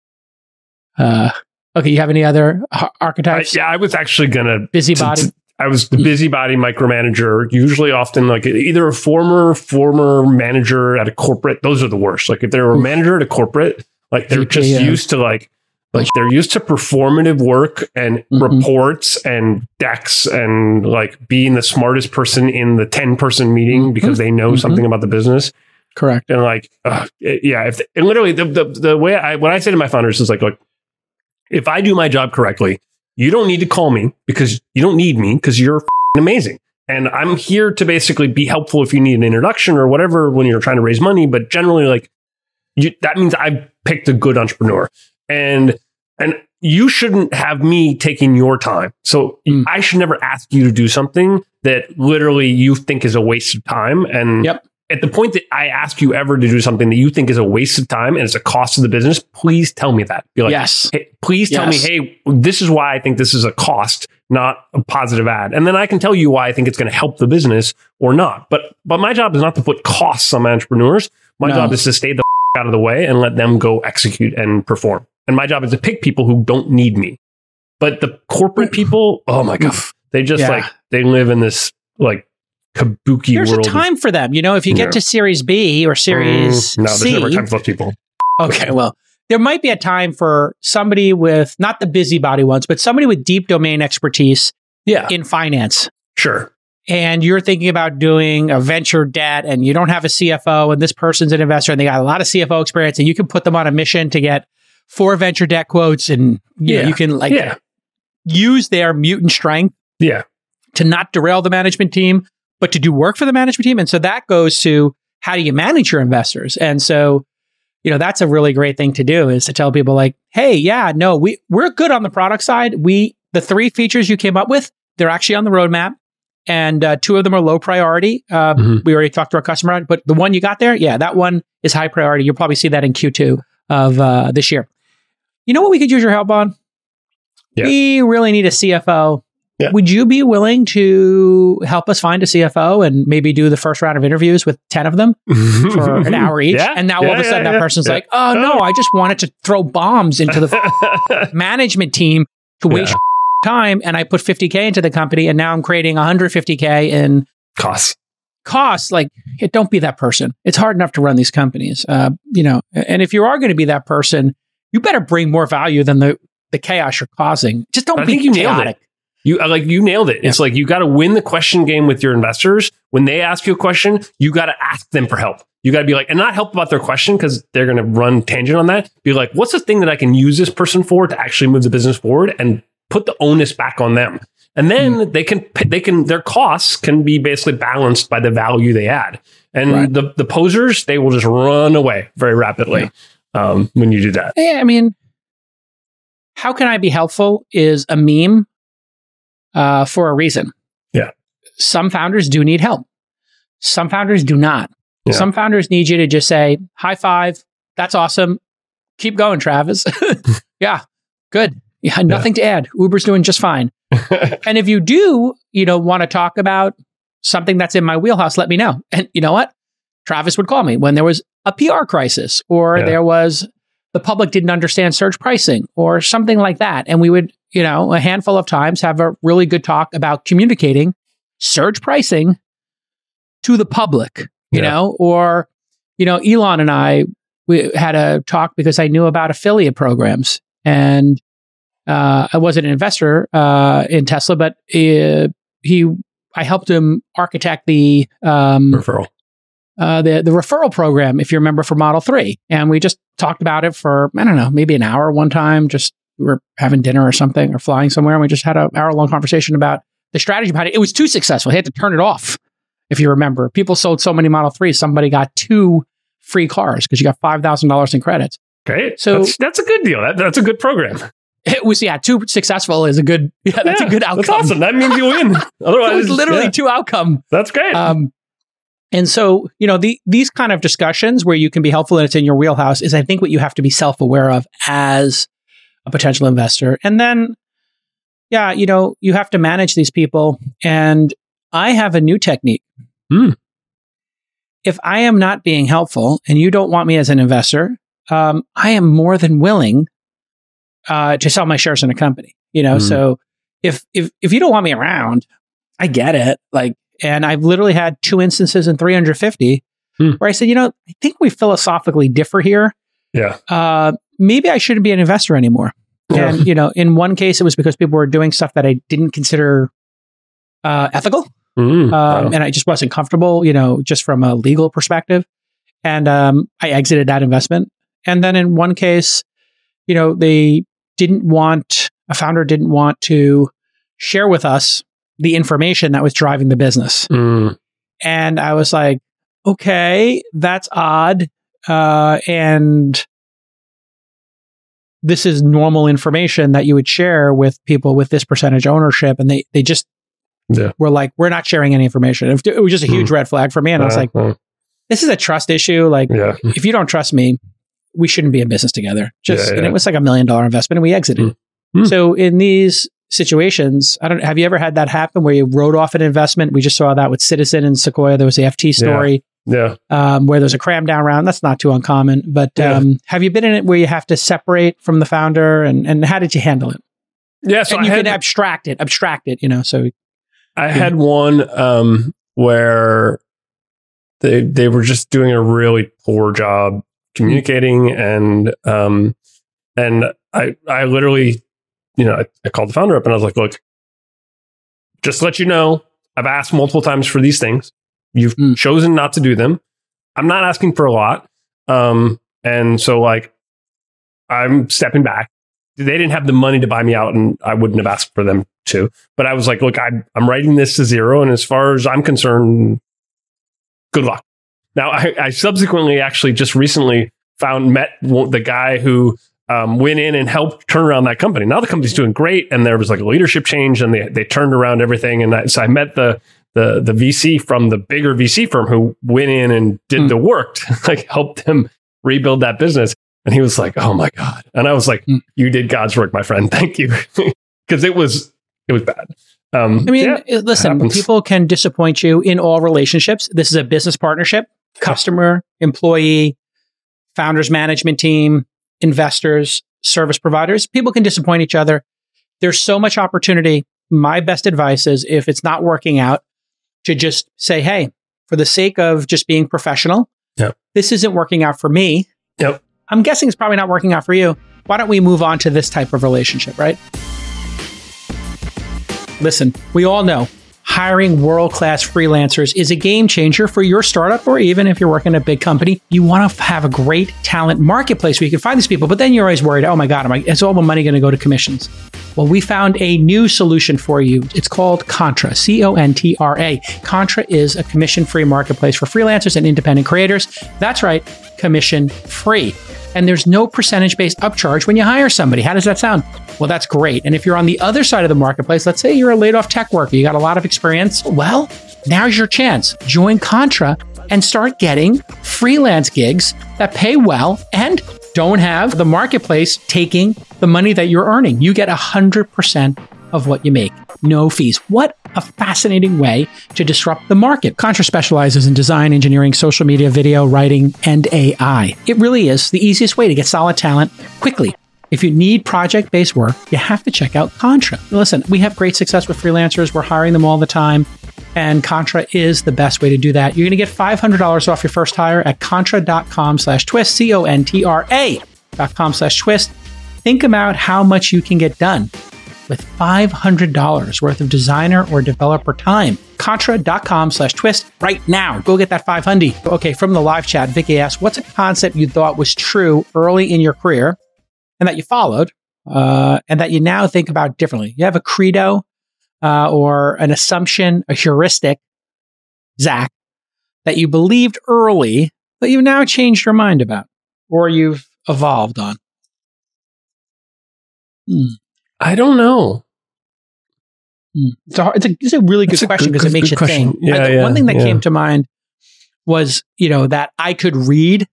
[LAUGHS] uh okay, you have any other archetypes? I, yeah, I was actually gonna busybody. T- t- I was the busybody micromanager, usually often like either a former former manager at a corporate. Those are the worst. Like if they're a manager at a corporate, like they're just yeah. used to like like they're used to performative work and mm-hmm. reports and decks and like being the smartest person in the 10 person meeting mm-hmm. because they know mm-hmm. something about the business. Correct. And like, uh, yeah, if and literally the, the, the way I, what I say to my founders is like, look, if I do my job correctly, you don't need to call me because you don't need me because you're amazing. And I'm here to basically be helpful if you need an introduction or whatever when you're trying to raise money. But generally, like, you, that means I've picked a good entrepreneur. And and you shouldn't have me taking your time. So mm. I should never ask you to do something that literally you think is a waste of time. And yep. at the point that I ask you ever to do something that you think is a waste of time and it's a cost to the business, please tell me that. Be like, yes. Hey, please tell yes. me, hey, this is why I think this is a cost, not a positive ad. And then I can tell you why I think it's going to help the business or not. But but my job is not to put costs on entrepreneurs. My no. job is to stay the out of the way and let them go execute and perform. And my job is to pick people who don't need me. But the corporate [CLEARS THROAT] people, oh my God, They just Yeah. like they live in this like kabuki There's world. a time for them. You know, if you get Yeah. to Series B or Series Mm, no, there's C, never time for those people. Okay, well, there might be a time for somebody with not the busybody ones, but somebody with deep domain expertise Yeah, in finance. sure. And you're thinking about doing a venture debt and you don't have a CFO and this person's an investor and they got a lot of CFO experience and you can put them on a mission to get four venture debt quotes and you, know, Yeah. you can like yeah, use their mutant strength yeah, to not derail the management team, but to do work for the management team. And so that goes to how do you manage your investors? And so, you know, that's a really great thing to do is to tell people like, hey, yeah, no, we we're good on the product side. We the three features you came up with, they're actually on the roadmap. And uh, two of them are low priority. Uh, Mhm. We already talked to our customer, but the one you got there, yeah, that one is high priority. You'll probably see that in Q2 of uh, this year. You know what we could use your help on? Yeah. We really need a CFO. Yeah. Would you be willing to help us find a CFO and maybe do the first round of interviews with 10 of them for an [LAUGHS] hour each? Yeah, And now all of a sudden that person's like, oh no, I just wanted to throw bombs into the [LAUGHS] management team to waste [LAUGHS] time. And I put 50K into the company and now I'm creating 150K in costs. costs. Like, don't be that person. It's hard enough to run these companies. Uh, you know, and if you are going to be that person, you better bring more value than the, the chaos you're causing. Just don't I be think you nailed it. chaotic. You uh, like you nailed it. It's like you got to win the question game with your investors. When they ask you a question, you got to ask them for help. You got to be like, and not help about their question because they're going to run tangent on that. Be like, what's the thing that I can use this person for to actually move the business forward and put the onus back on them. And then Hmm. they can they can their costs can be basically balanced by the value they add. And Right. the the posers they will just run away very rapidly um, when you do that. Yeah, I mean, how can I be helpful is a meme uh, for a reason. Yeah. Some founders do need help. Some founders do not. Yeah. Some founders need you to just say, high five. That's awesome. Keep going, Travis. [LAUGHS] yeah, good. Yeah, nothing to add. Uber's doing just fine. [LAUGHS] and if you do, you know, want to talk about something that's in my wheelhouse, let me know. And you know what? Travis would call me when there was a PR crisis or Yeah. there was the public didn't understand surge pricing or something like that. And we would, you know, a handful of times have a really good talk about communicating surge pricing to the public, you Yeah. know, or, you know, Elon and I, we had a talk because I knew about affiliate programs and uh, I wasn't an investor uh, in Tesla, but uh, he, I helped him architect the um, Referral. Uh, the the referral program, if you remember, for Model Three, and we just talked about it for I don't know, maybe an hour one time. Just we were having dinner or something, or flying somewhere, and we just had an hour long conversation about the strategy behind it. It was too successful; he had to turn it off. If you remember, people sold so many Model Threes, somebody got two free cars because you got five thousand dollars in credits. Great. So- that's, that's a good deal. That, that's a good program. [LAUGHS] It was yeah, two successful is a good [LAUGHS] yeah, that's Yeah, a good outcome. That's awesome. That means you win. Otherwise, [LAUGHS] It was literally yeah, two outcome. that's great. Um, and so, you know, the, these kind of discussions where you can be helpful and it's in your wheelhouse is, I think, what you have to be self aware of as a potential investor. And then, yeah, you know, you have to manage these people. And I have a new technique. Hmm. If I am not being helpful and you don't want me as an investor, um, I am more than willing uh, to sell my shares in a company. You know, Hmm. so if if if you don't want me around, I get it. Like, and I've literally had two instances in 350 Hmm. where I said, you know, I think we philosophically differ here. yeah. Uh, maybe I shouldn't be an investor anymore. Yeah. And you know, in one case, it was because people were doing stuff that I didn't consider uh, ethical, Mm, um, wow. and I just wasn't comfortable. You know, just from a legal perspective, and um, I exited that investment. And then in one case, you know, they didn't want a founder didn't want to share with us the information that was driving the business. Mm, And I was like, okay, that's odd. Uh, and this is normal information that you would share with people with this percentage ownership. And they, they just Yeah. were like, we're not sharing any information. It was just a huge red flag for me. And I was uh, like, uh, this is a trust issue. Like, yeah. if you don't trust me, we shouldn't be in business together. Just, Yeah, and it was like a million dollar investment and we exited. Hmm. So in these situations, I don't, have you ever had that happen where you wrote off an investment? We just saw that with Citizen and Sequoia. There was the FT story Yeah. um, where there's a cram down round. That's not too uncommon. But Yeah. um, have you been in it where you have to separate from the founder and, and how did you handle it? Yeah, so and I you had, can abstract it, abstract it, you know. So I had one um, where they they were just doing a really poor job communicating, and um, and I I literally, you know, I, I called the founder up and I was like, look, just to let you know, I've asked multiple times for these things. You've Mm. chosen not to do them. I'm not asking for a lot, um, and so like I'm stepping back. They didn't have the money to buy me out, and I wouldn't have asked for them to. But I was like, look, I'm, I'm writing this to zero. And as far as I'm concerned, good luck. Now, I, I subsequently actually just recently found, met the guy who um, went in and helped turn around that company. Now the company's doing great. And there was like a leadership change and they, they turned around everything. And I, so I met the, the, the VC from the bigger VC firm who went in and did Hmm. the work to [LAUGHS] like helped them rebuild that business. And he was like, "Oh my god!" And I was like, Hmm. "You did God's work, my friend. [LAUGHS] Thank you," [LAUGHS] because it was it was bad. Um, I mean, yeah, listen, people can disappoint you in all relationships. This is a business partnership, customer, employee, founders management team, investors, service providers. People can disappoint each other. There's so much opportunity. My best advice is if it's not working out, to just say, hey, for the sake of just being professional, Yep. this isn't working out for me. Yep. I'm guessing it's probably not working out for you. Why don't we move on to this type of relationship, right? Listen, we all know hiring world class freelancers is a game changer for your startup, or even if you're working at a big company. You want to have a great talent marketplace where you can find these people, but then you're always worried, oh my God, am I, is all my money going to go to commissions? Well, we found a new solution for you. It's called Contra, C O N T R A. Contra is a commission free marketplace for freelancers and independent creators. That's right, commission free. And there's no percentage based upcharge when you hire somebody. How does that sound? Well, that's great. And if you're on the other side of the marketplace, let's say you're a laid off tech worker, you got a lot of experience. Well, now's your chance. Join Contra and start getting freelance gigs that pay well and don't have the marketplace taking the money that you're earning. You get 100% of what you make, no fees. What a fascinating way to disrupt the market. Contra specializes in design, engineering, social media, video, writing, and AI. It really is the easiest way to get solid talent quickly. If you need project based work, you have to check out Contra. Listen, we have great success with freelancers. We're hiring them all the time. And Contra is the best way to do that. You're going to get $500 off your first hire at contra.com slash twist, C O N T R A dot com slash twist. Think about how much you can get done with $500 worth of designer or developer time. Contra.com slash twist right now. Go get that 500. Okay, from the live chat, Vicky asked, what's a concept you thought was true early in your career and that you followed uh, and that you now think about differently? You have a credo uh, or an assumption, a heuristic, Zach, that you believed early, but you've now changed your mind about or you've evolved on. I don't know. It's a, it's a, it's a really good a question because it makes you question. think. Yeah, I- yeah, one thing that yeah. came to mind was, you know, that I could read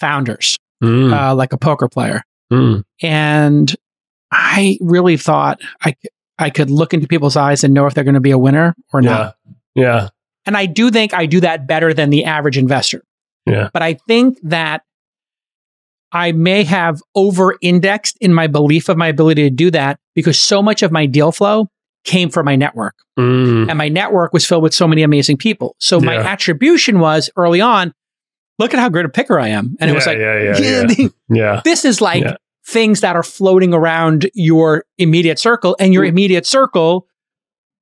founders Mm, uh, like a poker player. mm. And I really thought I, I could look into people's eyes and know if they're going to be a winner or not. Yeah, yeah, And I do think I do that better than the average investor. yeah. But I think that I may have over indexed in my belief of my ability to do that because so much of my deal flow came from my network. Mm, and my network was filled with so many amazing people. So my attribution was early on, look at how great a picker I am. And it was like, yeah, yeah, yeah. [LAUGHS] yeah. this is like Yeah. things that are floating around your immediate circle. And your immediate circle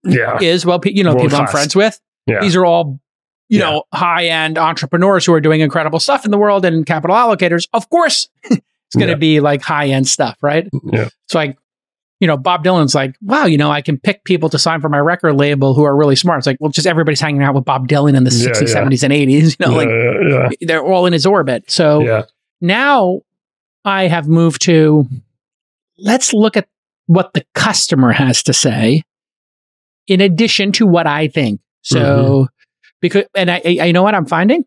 Yeah. is, well, you know, World people I'm friends with. Yeah. These are all, you Yeah. know, high end entrepreneurs who are doing incredible stuff in the world and capital allocators. Of course, [LAUGHS] it's going to Yeah. be like high end stuff, right? Yeah. It's like, you know, Bob Dylan's like, wow, you know, I can pick people to sign for my record label who are really smart. It's like, well, just everybody's hanging out with Bob Dylan in the Yeah, 60s, yeah. 70s, and 80s. [LAUGHS] You know, like they're all in his orbit. So now I have moved to let's look at what the customer has to say in addition to what I think. So, Mm-hmm. Because, and I, I, you know what I'm finding?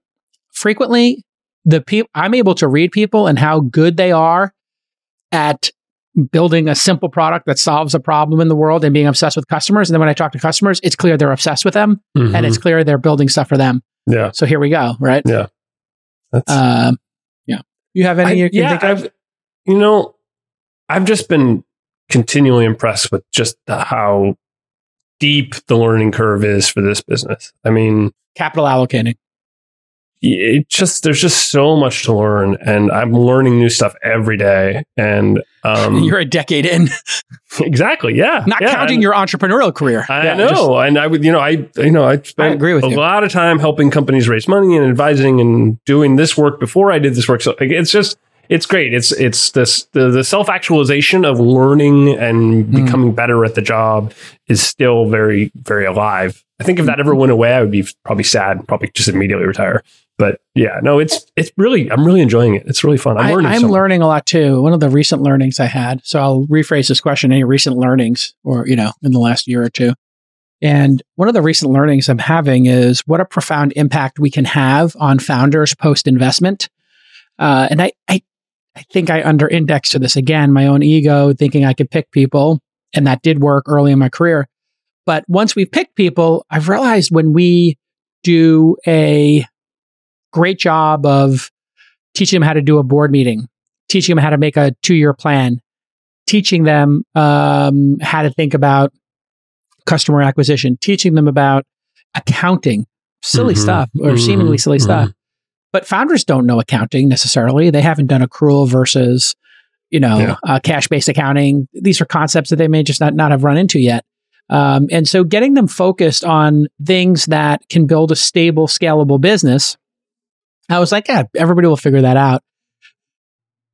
Frequently, the people, I'm able to read people and how good they are at building a simple product that solves a problem in the world and being obsessed with customers. And then when I talk to customers, it's clear they're obsessed with them and Mhm. it's clear they're building stuff for them. yeah. So here we go, right? That's, Um, yeah. You have any I- you yeah? I've, you know, I've just been continually impressed with just how deep the learning curve is for this business. I mean, capital allocating. It just there's just so much to learn, and I'm learning new stuff every day. And um, [LAUGHS] you're a decade in, [LAUGHS] exactly. Yeah, not yeah, counting your entrepreneurial career. I yeah, know, just, and I would, you know, I, you know, I spent I agree with a you. lot of time helping companies raise money and advising and doing this work before I did this work. So it's just it's great. It's it's this the, the self actualization of learning and Mm. becoming better at the job is still very very alive. I think if that ever went away, I would be probably sad, probably just immediately retire. But yeah, no, it's it's really I'm really enjoying it. It's really fun. I'm I, learning. I'm so learning a lot too. One of the recent learnings I had. So I'll rephrase this question: Any recent learnings, or you know, in the last year or two? And one of the recent learnings I'm having is what a profound impact we can have on founders post investment. Uh, and I, I, I think I under indexed to this again, my own ego, thinking I could pick people, and that did work early in my career. But once we pick people, I've realized when we do a great job of teaching them how to do a board meeting, teaching them how to make a two year plan, teaching them um, how to think about customer acquisition, teaching them about accounting, silly Mhm, stuff or mhm, seemingly silly mhm. stuff. But founders don't know accounting necessarily. They haven't done accrual versus, you know, Yeah. uh, cash based accounting. These are concepts that they may just not, not have run into yet. Um, and so getting them focused on things that can build a stable, scalable business, I was like, yeah, everybody will figure that out.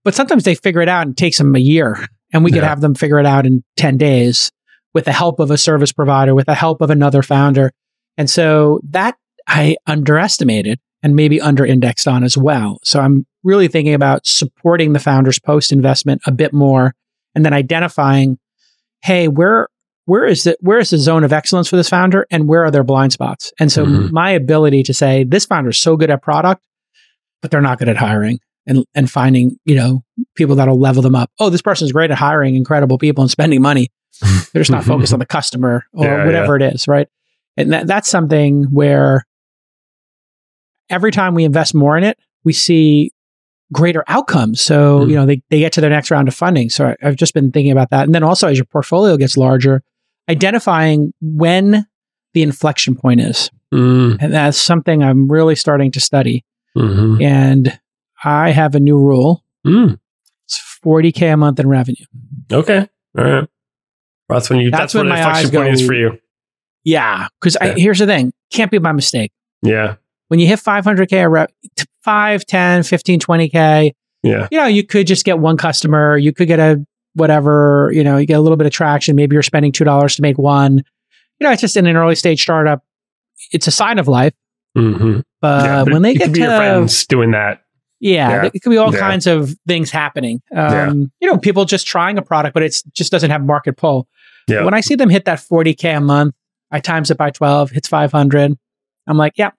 But sometimes they figure it out and it takes them a year, and we could have them figure it out in 10 days with the help of a service provider, with the help of another founder. And so that I underestimated and maybe under indexed on as well. So I'm really thinking about supporting the founders post investment a bit more and then identifying, hey, where where is it where is the zone of excellence for this founder and where are their blind spots? And so Mhm. my ability to say this founder is so good at product, but they're not good at hiring and and finding, you know, people that'll level them up. Oh, this person's great at hiring incredible people and spending money. [LAUGHS] They're just not focused on the customer or Yeah, whatever it is, right? And that, that's something where every time we invest more in it, we see greater outcomes. So, Mm. you know, they, they get to their next round of funding. So I, I've just been thinking about that. And then also as your portfolio gets larger, identifying when the inflection point is. Mm, And that's something I'm really starting to study. mhm. And I have a new rule. Mm. It's 40K a month in revenue. Okay, all right. That's when you. That's That's, when when my inflection eyes point go- is for you. Yeah. Cause I, here's the thing. Can't be my mistake. Yeah, when you hit 500k a rep, t- 5 10 15 20k yeah, you know you could just get one customer you could get a whatever you know you get a little bit of traction maybe you're spending $2 to make one you know it's just in an early stage startup it's a sign of life hmm but yeah. but when they it get could to your friends doing that. yeah, Yeah. it could be all Yeah. kinds of things happening um, you know people just trying a product but it just doesn't have market pull Yeah. when i see them hit that 40k a month i times it by 12 hits 500 i'm like yeah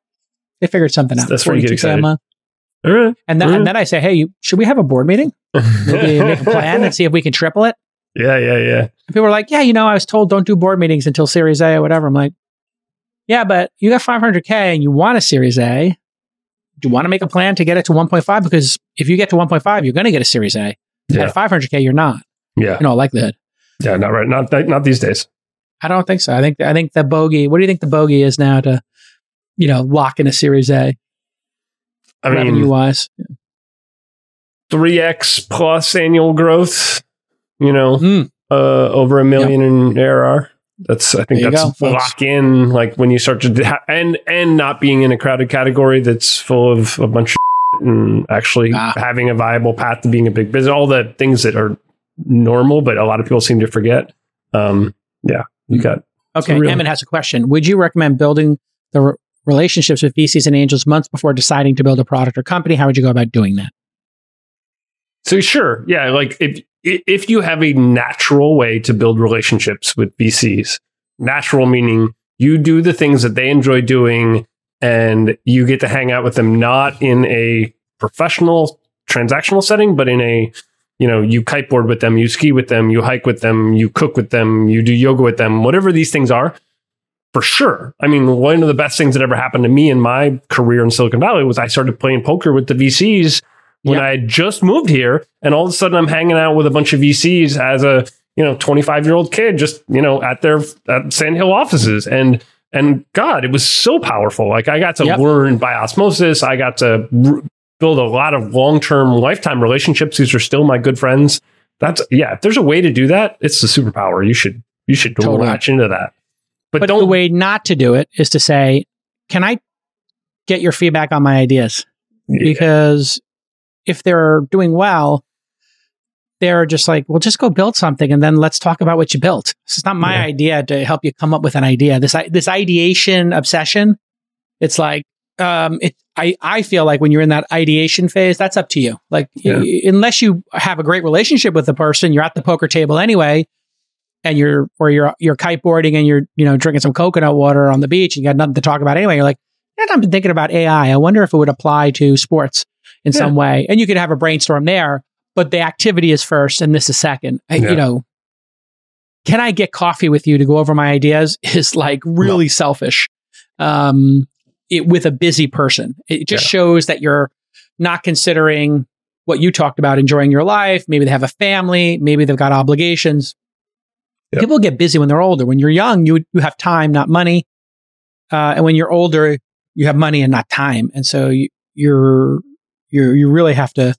they figured something out That's where you get excited. All right. And then, Mm. and then I say, hey, you, should we have a board meeting? [LAUGHS] Maybe make a plan and see if we can triple it. yeah, yeah, yeah. And people are like, yeah, you know, I was told don't do board meetings until Series A or whatever. I'm like, yeah, but you got 500K and you want a Series A. Do you want to make a plan to get it to 1.5? Because if you get to 1.5, you're going to get a Series A. Yeah. At 500K, you're not, Yeah, in all likelihood. yeah. Not right. Not not these days. I don't think so. I think I think the bogey. What do you think the bogey is now to, you know, lock in a Series A I revenue mean, wise? three x plus annual growth. You know, Mm, uh, over a million in ARR. That's I think There that's go, lock in. Like when you start to ha- and and not being in a crowded category that's full of a bunch of and actually Ah. having a viable path to being a big business. All the things that are normal, but a lot of people seem to forget. Um, yeah, you got Okay, Emmett has a question. Would you recommend building the re- relationships with VCs and angels months before deciding to build a product or company? How would you go about doing that? So sure, yeah, like if if you have a natural way to build relationships with VCs, natural meaning you do the things that they enjoy doing and you get to hang out with them not in a professional transactional setting, but in a you know, you kiteboard with them, you ski with them, you hike with them, you cook with them, you do yoga with them, whatever these things are. For sure. I mean, one of the best things that ever happened to me in my career in Silicon Valley was I started playing poker with the VCs when. I had just moved here, and all of a sudden I'm hanging out with a bunch of VCs as a you know, 25 year old kid just, you know, at their at Sand Hill offices. And, and God, it was so powerful. Like I got to yep. learn by osmosis. I got to r- build a lot of long term lifetime relationships. These are still my good friends. That's, yeah, if there's a way to do that, it's the superpower. You should, you should totally. latch into that. But, but the way not to do it is to say, can I get your feedback on my ideas? Yeah. Because if they're doing well, they're just like, well, just go build something and then let's talk about what you built. This is not my yeah. idea to help you come up with an idea. This, this ideation obsession, it's like, um, it, I, I feel like when you're in that ideation phase, that's up to you. Like, yeah. y- unless you have a great relationship with the person, you're at the poker table anyway, and you're, or you're, you're kiteboarding and you're, you know, drinking some coconut water on the beach and you got nothing to talk about anyway. You're like, I've been thinking about AI. I wonder if it would apply to sports in yeah. some way. And you could have a brainstorm there but the activity is first and this is second. I, yeah. You know, can I get coffee with you to go over my ideas [LAUGHS] is like really no. selfish. Um, it, with a busy person, it just yeah. shows that you're not considering what you talked about, enjoying your life. Maybe they have a family. Maybe they've got obligations. Yep. People get busy when they're older. When you're young, you you have time, not money. Uh, and when you're older, you have money and not time. And so you, you're you you really have to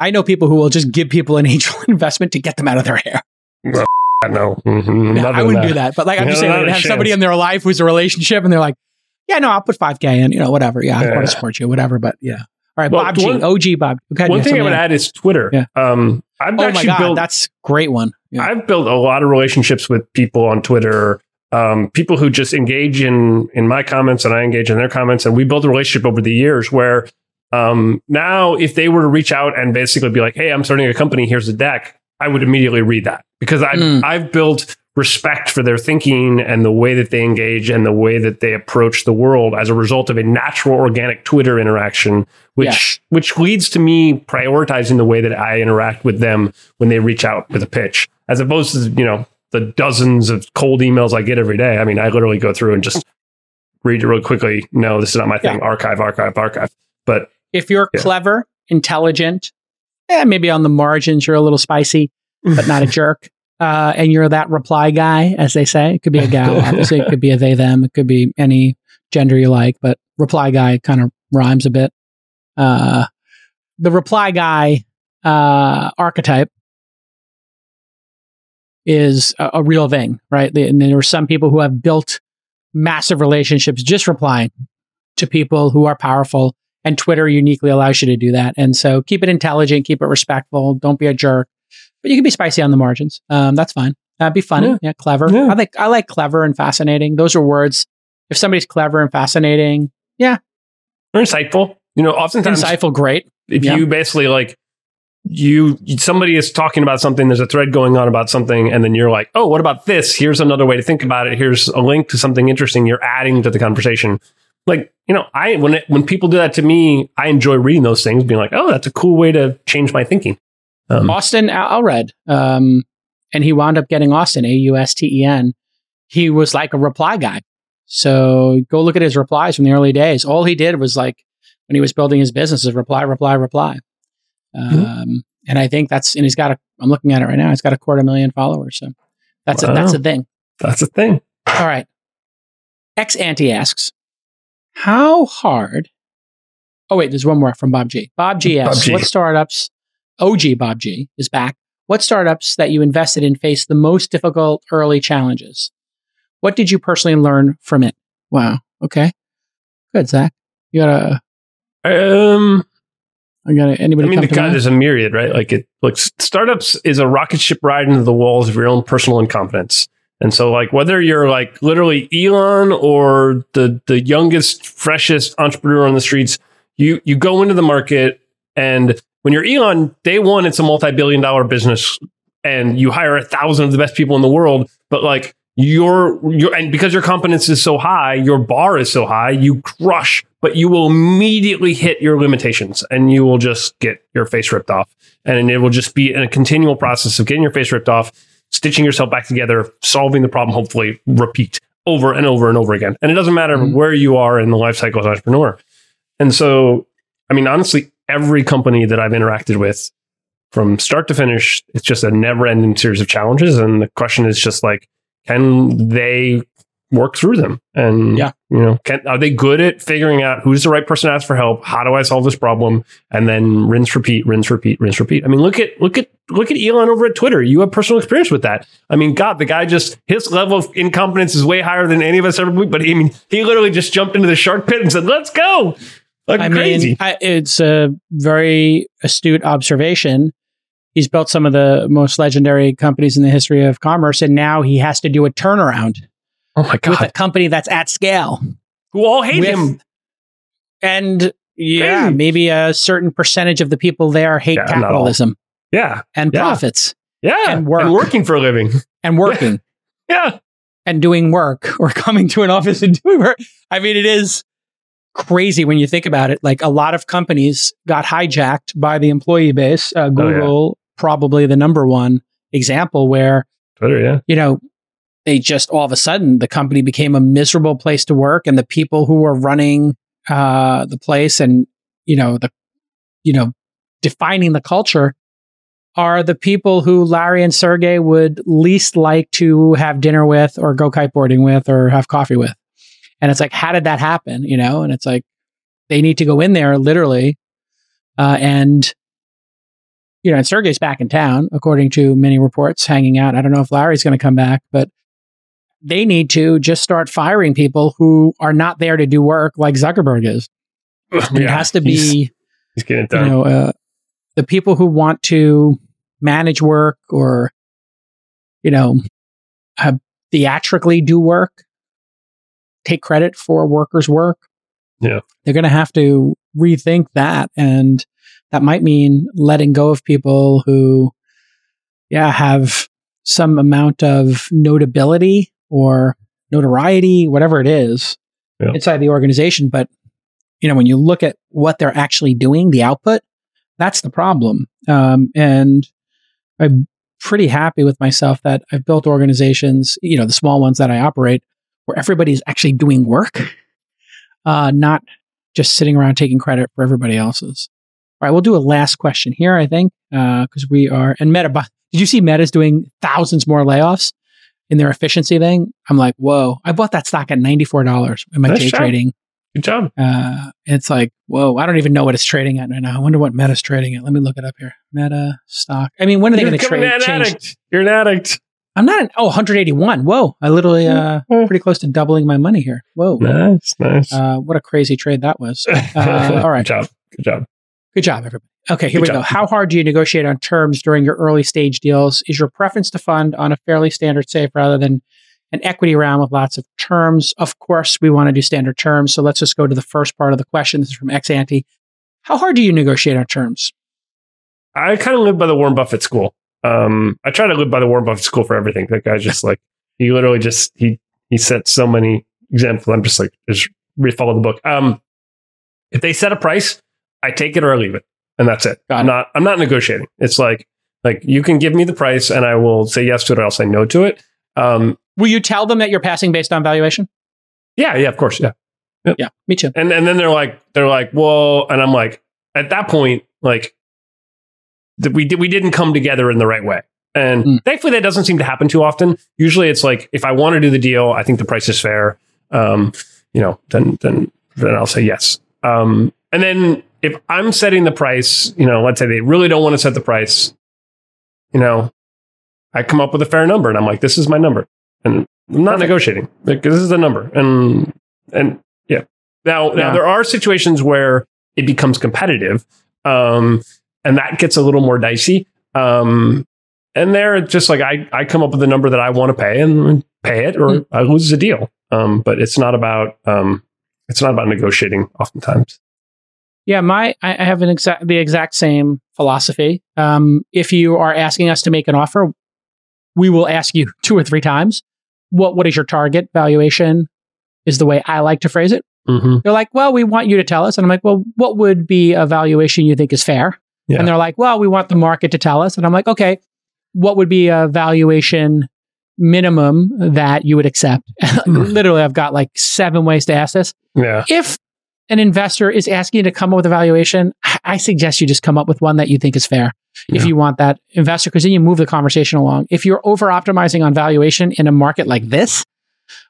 I know people who will just give people an [LAUGHS] angel investment to get them out of their hair. [LAUGHS] No, no. Mm-hmm. no I wouldn't that. do that. But like I'm no, just saying, have chance. somebody in their life who's a relationship, and they're like, "Yeah, no, I'll put five k in, you know, whatever. Yeah, yeah. I want to support you, whatever." But yeah, all right, well, Bob one, G, OG Bob. Okay, one thing I would add is Twitter. Yeah. Um, I've oh my God, built, that's great one. Yeah. I've built a lot of relationships with people on Twitter. Um, people who just engage in in my comments and I engage in their comments, and we built a relationship over the years where um, now, if they were to reach out and basically be like, "Hey, I'm starting a company. Here's a deck," I would immediately read that because I've mm. I've built respect for their thinking and the way that they engage and the way that they approach the world as a result of a natural organic Twitter interaction, which yes. which leads to me prioritizing the way that I interact with them when they reach out with a pitch, as opposed to you know the dozens of cold emails I get every day. I mean, I literally go through and just read it really quickly. No, this is not my thing. Yeah. Archive, archive, archive. But if you're yeah. clever, intelligent, eh, maybe on the margins you're a little spicy, but not a [LAUGHS] jerk. Uh, and you're that reply guy, as they say. It could be a gal, [LAUGHS] obviously. It could be a they, them. It could be any gender you like, but reply guy kind of rhymes a bit. Uh, the reply guy uh, archetype is a, a, real thing, right? And there are some people who have built massive relationships just replying to people who are powerful and Twitter uniquely allows you to do that. And so keep it intelligent, keep it respectful. Don't be a jerk, but you can be spicy on the margins. Um, that's fine. That'd be funny. Yeah, yeah clever. Yeah. I like I like clever and fascinating. Those are words. If somebody's clever and fascinating, yeah, or insightful. You know, oftentimes insightful, great. If yeah. you basically like you somebody is talking about something there's a thread going on about something and then you're like oh what about this here's another way to think about it here's a link to something interesting you're adding to the conversation like you know i when it, when people do that to me i enjoy reading those things being like oh that's a cool way to change my thinking um, austen allred um, and he wound up getting austen a-u-s-t-e-n he was like a reply guy so go look at his replies from the early days all he did was like when he was building his business is reply reply reply mm-hmm. um, and i think that's and he's got a i'm looking at it right now he's got a quarter million followers so that's wow. a that's a thing that's a thing all right X Ante asks, how hard? Oh, wait, there's one more from Bob G. Bob G asks, Bob G. what startups, OG Bob G is back. What startups that you invested in faced the most difficult early challenges? What did you personally learn from it? Wow. Okay. Good, Zach. You got a. Um, I got anybody. I mean, the God, there's a myriad, right? Like it. Like startups is a rocket ship ride into the walls of your own personal incompetence. And so like whether you're like literally Elon or the the youngest, freshest entrepreneur on the streets, you you go into the market and when you're Elon, day one, it's a multi-billion dollar business and you hire a thousand of the best people in the world, but like your your and because your competence is so high, your bar is so high, you crush, but you will immediately hit your limitations and you will just get your face ripped off. And it will just be a continual process of getting your face ripped off stitching yourself back together, solving the problem, hopefully repeat over and over and over again. And it doesn't matter mm-hmm. where you are in the life cycle as an entrepreneur. And so, I mean, honestly, every company that I've interacted with from start to finish, it's just a never ending series of challenges. And the question is just like, can they work through them? And, Yeah. you know, can, are they good at figuring out who's the right person to ask for help? How do I solve this problem? And then rinse, repeat, rinse, repeat, rinse, repeat. I mean, look at, look at, look at Elon over at Twitter. You have personal experience with that. I mean, God, the guy just, his level of incompetence is way higher than any of us ever, but I mean, he literally just jumped into the shark pit and said, let's go. Like I crazy. mean, I, it's a very astute observation. He's built some of the most legendary companies in the history of commerce, and now he has to do a turnaround oh my with a company that's at scale. Who all hate with- him. And yeah, Crazy. maybe a certain percentage of the people there hate Yeah, capitalism Yeah. and Yeah. profits Yeah. And work. working for a living. and working Yeah. and doing work or [LAUGHS] coming to an office and doing work. I mean, it is crazy when you think about it. Like a lot of companies got hijacked by the employee base. Uh, Oh, yeah. Google, probably the number one example where, Twitter, yeah. you know, they just all of a sudden the company became a miserable place to work and the people who were running uh, the place and, you know, the, you know, defining the culture are the people who Larry and Sergey would least like to have dinner with or go kiteboarding with or have coffee with. And it's like, how did that happen? You know, and it's like, they need to go in there literally. Uh, and, you know, and Sergey's back in town, according to many reports, hanging out. I don't know if Larry's going to come back, but they need to just start firing people who are not there to do work like Zuckerberg is. And it has to be He's getting it you done. know, uh, the people who want to manage work or, you know, uh, theatrically do work, take credit for workers' work. Yeah. They're going to have to rethink that. And that might mean letting go of people who, yeah, have some amount of notability or notoriety, whatever it is Yeah. inside the organization. But, you know, when you look at what they're actually doing, the output, that's the problem. Um, and I'm pretty happy with myself that I've built organizations, you know, the small ones that I operate, where everybody's actually doing work, uh, not just sitting around taking credit for everybody else's. All right, we'll do a last question here, I think, because we are, and Meta, did you see Meta's doing thousands more layoffs in their efficiency thing? I'm like, whoa, I bought that stock at $94 in my Nice day job. trading. Good job. Uh, it's like, whoa, I don't even know what it's trading at right now. I wonder what Meta's trading at. Let me look it up here. Meta stock. I mean, when are they You're going to trade? an addict. You're an addict. I'm not an, oh, 181. Whoa. I literally, uh, pretty close to doubling my money here. Whoa. Nice, nice. Uh, what a crazy trade that was. [LAUGHS] Uh, all right. Good job. Good job. Good job, everybody. Okay, here Good we go. How hard do you negotiate on terms during your early stage deals? Is your preference to fund on a fairly standard safe rather than an equity round with lots of terms? Of course, we want to do standard terms. So let's just go to the first part of the question. This is from Ex Ante. How hard do you negotiate on terms? I kind of live by the Warren Buffett school. Um, I try to live by the Warren Buffett school for everything. That guy's just like he literally just he he set so many examples. I'm just like just re follow the book. Um, if they set a price, I take it or I leave it, and that's it. I'm not I'm not negotiating. It's like like you can give me the price, and I will say yes to it, or I'll say no to it. Um, Will you tell them that you're passing based on valuation? yeah, yeah, of course, yeah. Yeah, me too. And and then they're like they're like, well, and I'm like, at that point, like that we did we didn't come together in the right way. And Mm. thankfully that doesn't seem to happen too often. Usually it's like if I want to do the deal, I think the price is fair. Um, you know, then then then I'll say yes. Um, and then if I'm setting the price, you know, let's say they really don't want to set the price, you know, I come up with a fair number and I'm like, this is my number. And I'm not Perfect. negotiating. Like this is the number. And and yeah. Now now Yeah. there are situations where it becomes competitive. Um, and that gets a little more dicey. Um, and there it's just like I, I come up with a number that I want to pay and pay it or Mm. I lose the deal. Um, but it's not about um, it's not about negotiating oftentimes. Yeah, my I I have an exact the exact same philosophy. Um, if you are asking us to make an offer, we will ask you [LAUGHS] two or three times. What what is your target valuation? Is the way I like to phrase it. Mm-hmm. They're like, well, we want you to tell us, and I'm like, well, what would be a valuation you think is fair? Yeah. And they're like, well, we want the market to tell us, and I'm like, okay, what would be a valuation minimum that you would accept? [LAUGHS] Mm. Literally, I've got like seven ways to ask this Yeah. if an investor is asking you to come up with a valuation, I suggest you just come up with one that you think is fair. Yeah. If you want that investor, because then you move the conversation along. If you're over optimizing on valuation in a market like this,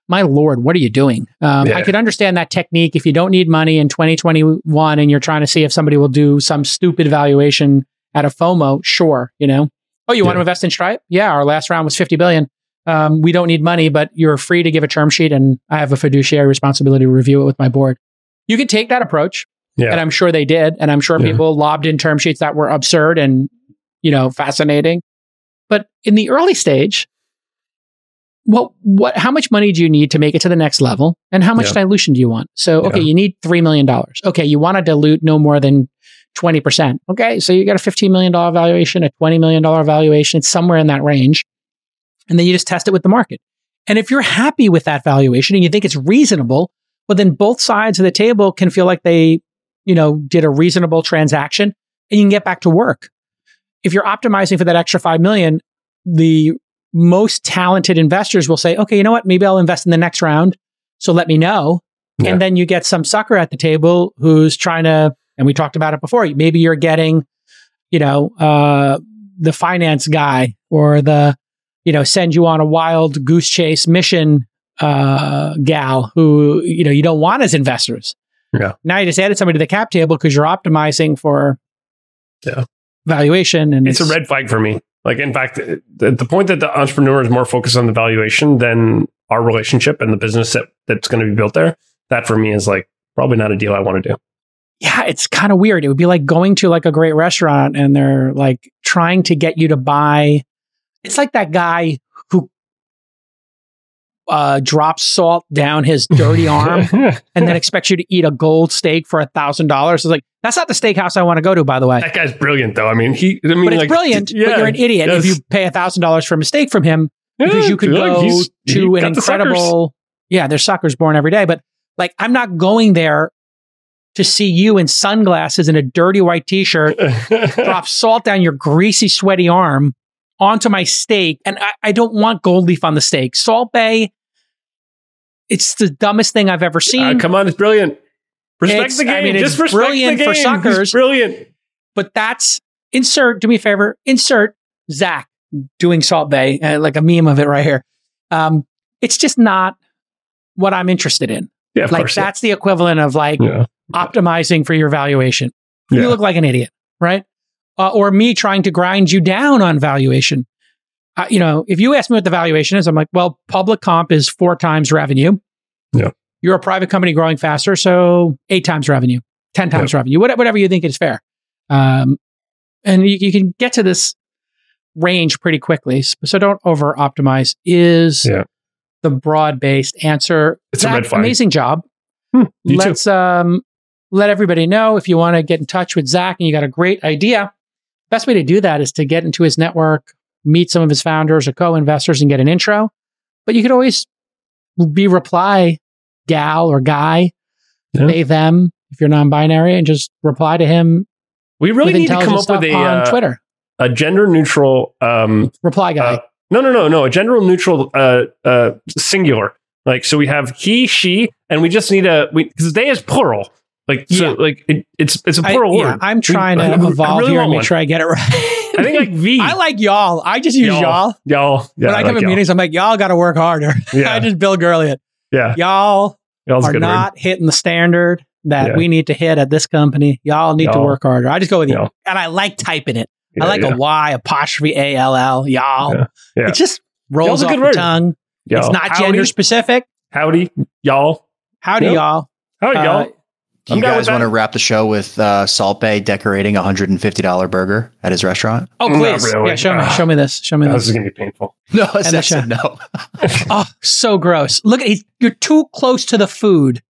my lord, what are you doing? Um, yeah. I could understand that technique if you don't need money in 2021 and you're trying to see if somebody will do some stupid valuation at a FOMO. Sure, you know. Oh, you yeah. want to invest in Stripe? Yeah, our last round was 50 billion. Um, we don't need money, but you're free to give a term sheet, and I have a fiduciary responsibility to review it with my board. You could take that approach, yeah. and I'm sure they did, and I'm sure people lobbed in term sheets that were absurd and you know fascinating. But in the early stage, what what how much money do you need to make it to the next level? And how much yeah. dilution do you want? So okay yeah. you need $3 million okay you want to dilute no more than 20% okay so you got a $15 million valuation a $20 million valuation it's somewhere in that range. And then you just test it with the market. And if you're happy with that valuation and you think it's reasonable well then both sides of the table can feel like they you know did a reasonable transaction and you can get back to work. If you're optimizing for that extra 5 million the most talented investors will say, okay, you know what? Maybe I'll invest in the next round. So let me know. Yeah. And then you get some sucker at the table who's trying to, and we talked about it before. Maybe you're getting, you know, uh, the finance guy or the, you know, send you on a wild goose chase mission, uh, gal who, you know, you don't want as investors. Yeah. Now you just added somebody to the cap table because you're optimizing for yeah. valuation. And it's, it's a red flag for me. Like, in fact, the, the point that the entrepreneur is more focused on the valuation than our relationship and the business that, that's going to be built there, that for me is like probably not a deal I want to do. Yeah, it's kind of weird. It would be like going to like a great restaurant and they're like trying to get you to buy. It's like that guy who uh, drops salt down his dirty arm [LAUGHS] and then expects you to eat a gold steak for a thousand dollars. It's like that's not the steakhouse I want to go to. By the way, that guy's brilliant, though. I mean, he. I mean, but it's like, brilliant. Yeah, but you're an idiot yes. if you pay a thousand dollars for a mistake from him because you could go like to an incredible. Yeah, there's suckers born every day, but like I'm not going there to see you in sunglasses and a dirty white t-shirt [LAUGHS] drop salt down your greasy, sweaty arm onto my steak, and I, I don't want gold leaf on the steak. Salt Bae. it's the dumbest thing I've ever seen. Uh, come on, it's brilliant. Respect it's, the game. I mean, it's Just brilliant for suckers. It's brilliant. But that's insert. Do me a favor. Insert Zach doing Salt Bae, uh, like a meme of it right here. Um, it's just not what I'm interested in. Yeah, like that's the equivalent of like yeah. optimizing for your valuation. Yeah. You look like an idiot, right? Uh, or me trying to grind you down on valuation uh, you know, if you ask me what the valuation is, I'm like, well, public comp is four times revenue. Yeah. You're a private company growing faster, so eight times revenue, 10 times yeah. revenue, whatever you think is fair. Um, and you, you, can get to this range pretty quickly. So don't over optimize is yeah. the broad based answer. It's a red flag. Amazing job. Hmm, Let's um, let everybody know if you want to get in touch with Zach and you got a great idea. Best way to do that is to get into his network, meet some of his founders or co-investors and get an intro. But you could always be reply gal or guy, yeah. they them if you're non-binary, and just reply to him. We really need to come up with a on uh, Twitter, a gender neutral um, reply guy. Uh, no, no, no, no, a gender neutral uh, uh, singular. Like so, we have he, she, and we just need a because they is plural. Like so, yeah. like it, it's it's a plural I, word. Yeah, I'm trying we, to I, [LAUGHS] evolve I really here and make one. sure I get it right. I think like [LAUGHS] V. I like y'all. I just use y'all. Y'all. y'all. Yeah, when I, come like in meetings, I'm like, y'all got to work harder. [LAUGHS] Yeah. I just Bill Gurley it. Yeah. Y'all Y'all's are not word. hitting the standard that yeah. we need to hit at this company. Y'all need y'all. to work harder. I just go with y'all. you. And I like typing it. Yeah, I like a Y apostrophe A L L. Y'all. It just rolls off the word. tongue. Y'all. It's not Howdy. gender specific. Howdy, y'all. Howdy, yep. y'all. Howdy, uh, y'all. Do you guys want to wrap the show with uh, Salt Bae decorating a hundred and fifty dollar burger at his restaurant? Oh, please! Really. Yeah, show me, show me this. Show me this. This is gonna be painful. [LAUGHS] No, it's no. [LAUGHS] oh, so gross! Look, at you're too close to the food.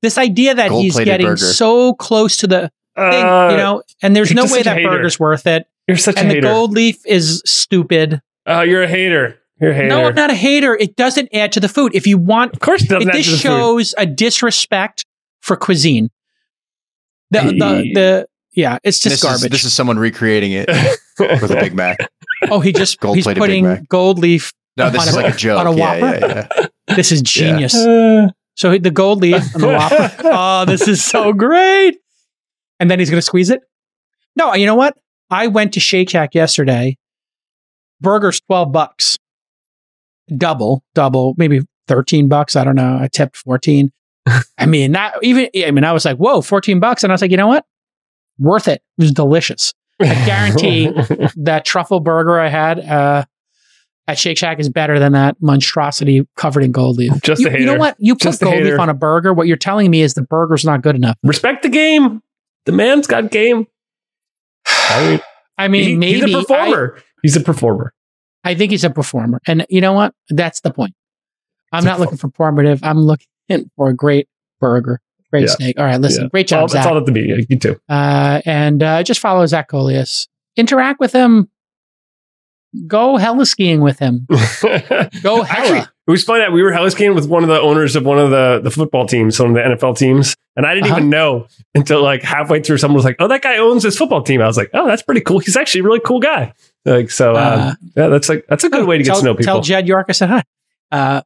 This idea that he's getting burger. so close to the thing, uh, you know, and there's no way that hater. burger's worth it. You're such and a hater. And the gold leaf is stupid. Oh, uh, you're a hater. You're a hater. No, I'm not a hater. It doesn't add to the food. If you want, of course, it doesn't. It, this shows food. a disrespect for cuisine. The, the, the, yeah, it's just this garbage. Is, this is someone recreating it with a Big Mac. Oh, he just gold he's putting gold leaf. No, this is a, like a joke. On a Whopper. Yeah, yeah, yeah. This is genius. Uh, So the gold leaf and the Whopper. [LAUGHS] oh, this is so great. And then he's going to squeeze it. No, you know what? I went to Shake Shack yesterday. Burgers 12 bucks. Double, double, maybe 13 bucks. I don't know. I tipped 14. I mean, not even, I mean, I was like, whoa, 14 bucks. And I was like, you know what? Worth it. It was delicious. I guarantee [LAUGHS] that truffle burger I had uh, at Shake Shack is better than that monstrosity covered in gold leaf. Just you, you know what? You put Just a gold leaf on a burger. What you're telling me is the burger's not good enough. Respect the game. The man's got game. [SIGHS] I mean, I mean, he- maybe he's a performer. he's a performer. I, I think he's a performer, and you know what? That's the point. I'm It's not looking for formative. I'm looking for a great burger, great Yeah. steak. All right, listen, Yeah. great job, that's Zach. all that the media. You too. uh, and uh, just follow Zach Coelius. Interact with him. Go heli skiing with him. [LAUGHS] Go hella. Actually, it was funny that we were heli skiing with one of the owners of one of the, the football teams, some of the NFL teams. And I didn't Uh-huh. even know until like halfway through, someone was like, Oh, that guy owns this football team. I was like, Oh, that's pretty cool. He's actually a really cool guy. Like, so, um, Uh, yeah, that's like, that's a good way to get tell, to know people. Tell Jed York I said hi.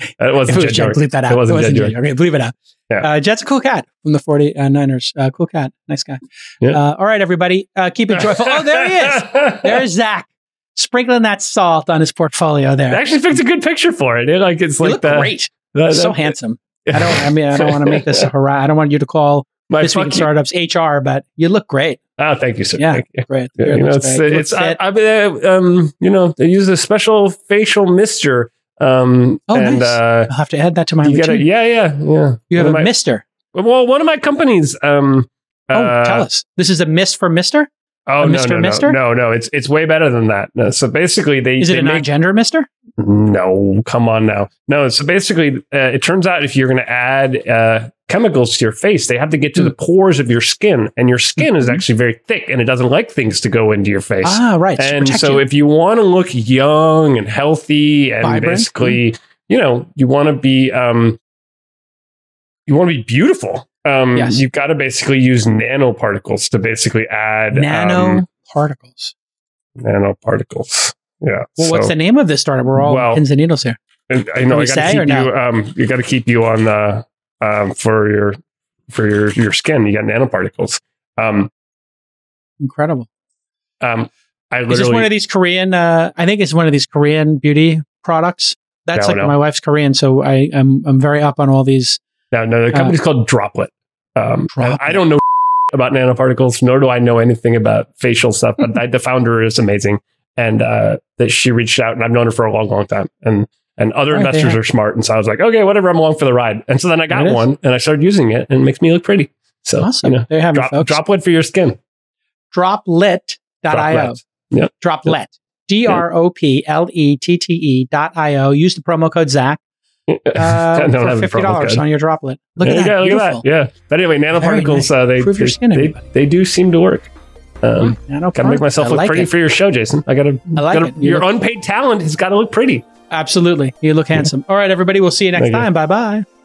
Uh, [LAUGHS] it wasn't it was Jed Jed, bleep that out. It wasn't Jed York. Okay, bleep it out. Yeah. Uh, Jed's a cool cat from the 49ers. Uh, cool cat. Nice guy. Yeah. Uh, all right, everybody. Uh, keep it joyful. Oh, there he is. [LAUGHS] There's Zach. Sprinkling that salt on his portfolio there. actually picked a good picture for it. It, like, it's you like look the, great. the- so handsome. [LAUGHS] I don't. I mean, I don't want to make this a hurrah. I don't want you to call My this week in startups HR, but you look great. Oh, thank you, sir. Yeah. You. Great. Yeah, you know, it's, great. You it's, I. I, uh, um, you know, they use a special facial mister. Um, Oh, and, nice. uh, I'll have to add that to my you get routine. a, yeah, yeah, yeah. you have One a my- Mister. Well, one of my companies, um, Oh, uh, tell us. This is a mist for Mister. Oh, no, Mr. no, no, Mister? no, no. It's it's way better than that. No, so basically, they Is they it a make, non-gender Mister? no. Come on now, no. So basically, uh, it turns out if you're going to add uh, chemicals to your face, they have to get to Hmm. the pores of your skin, and your skin is Mhm. actually very thick, and it doesn't like things to go into your face. Ah, right. and so you. if you want to look young and healthy and Vibrant. basically you know you want to be um you want to be beautiful um Yes. you've got to basically use nanoparticles to basically add nanoparticles. um, particles. nanoparticles yeah Well, what's the name of this startup? We're all Well- pins and needles here. and i know i got to keep no? you um you got to keep you on the um for your for your your skin you got nanoparticles um Incredible. um i Is this one of these Korean? Uh, I think it's one of these Korean beauty products. That's No, like no. my wife's Korean, so I, I'm I'm very up on all these. No, no, the company's called Droplette. Um, I don't know [LAUGHS] about nanoparticles, nor do I know anything about facial stuff. But the founder is amazing, and uh, that she reached out, and I've known her for a long, long time. And and other Right, investors are smart, and so I was like, okay, whatever, I'm along for the ride. And so then I got one, and I started using it, and it makes me look pretty. So awesome. you know, there you have it, drop, folks. Droplette for your skin. Droplette.io. Droplette. Yep. Droplette. D R O P L E T T E dot I O. Use the promo code Zach uh, [LAUGHS] for fifty dollars on your Droplette. Look There at that. go, look at that. Yeah. But anyway, nanoparticles, nice. uh, they, they, skin, they, they do seem to work. Um, Nano Got to make myself I look like pretty it. for your show, Jason. I got to. I like it. You Your look- unpaid talent has got to look pretty. Absolutely. You look handsome. All right, everybody. We'll see you next Thank time. Bye bye.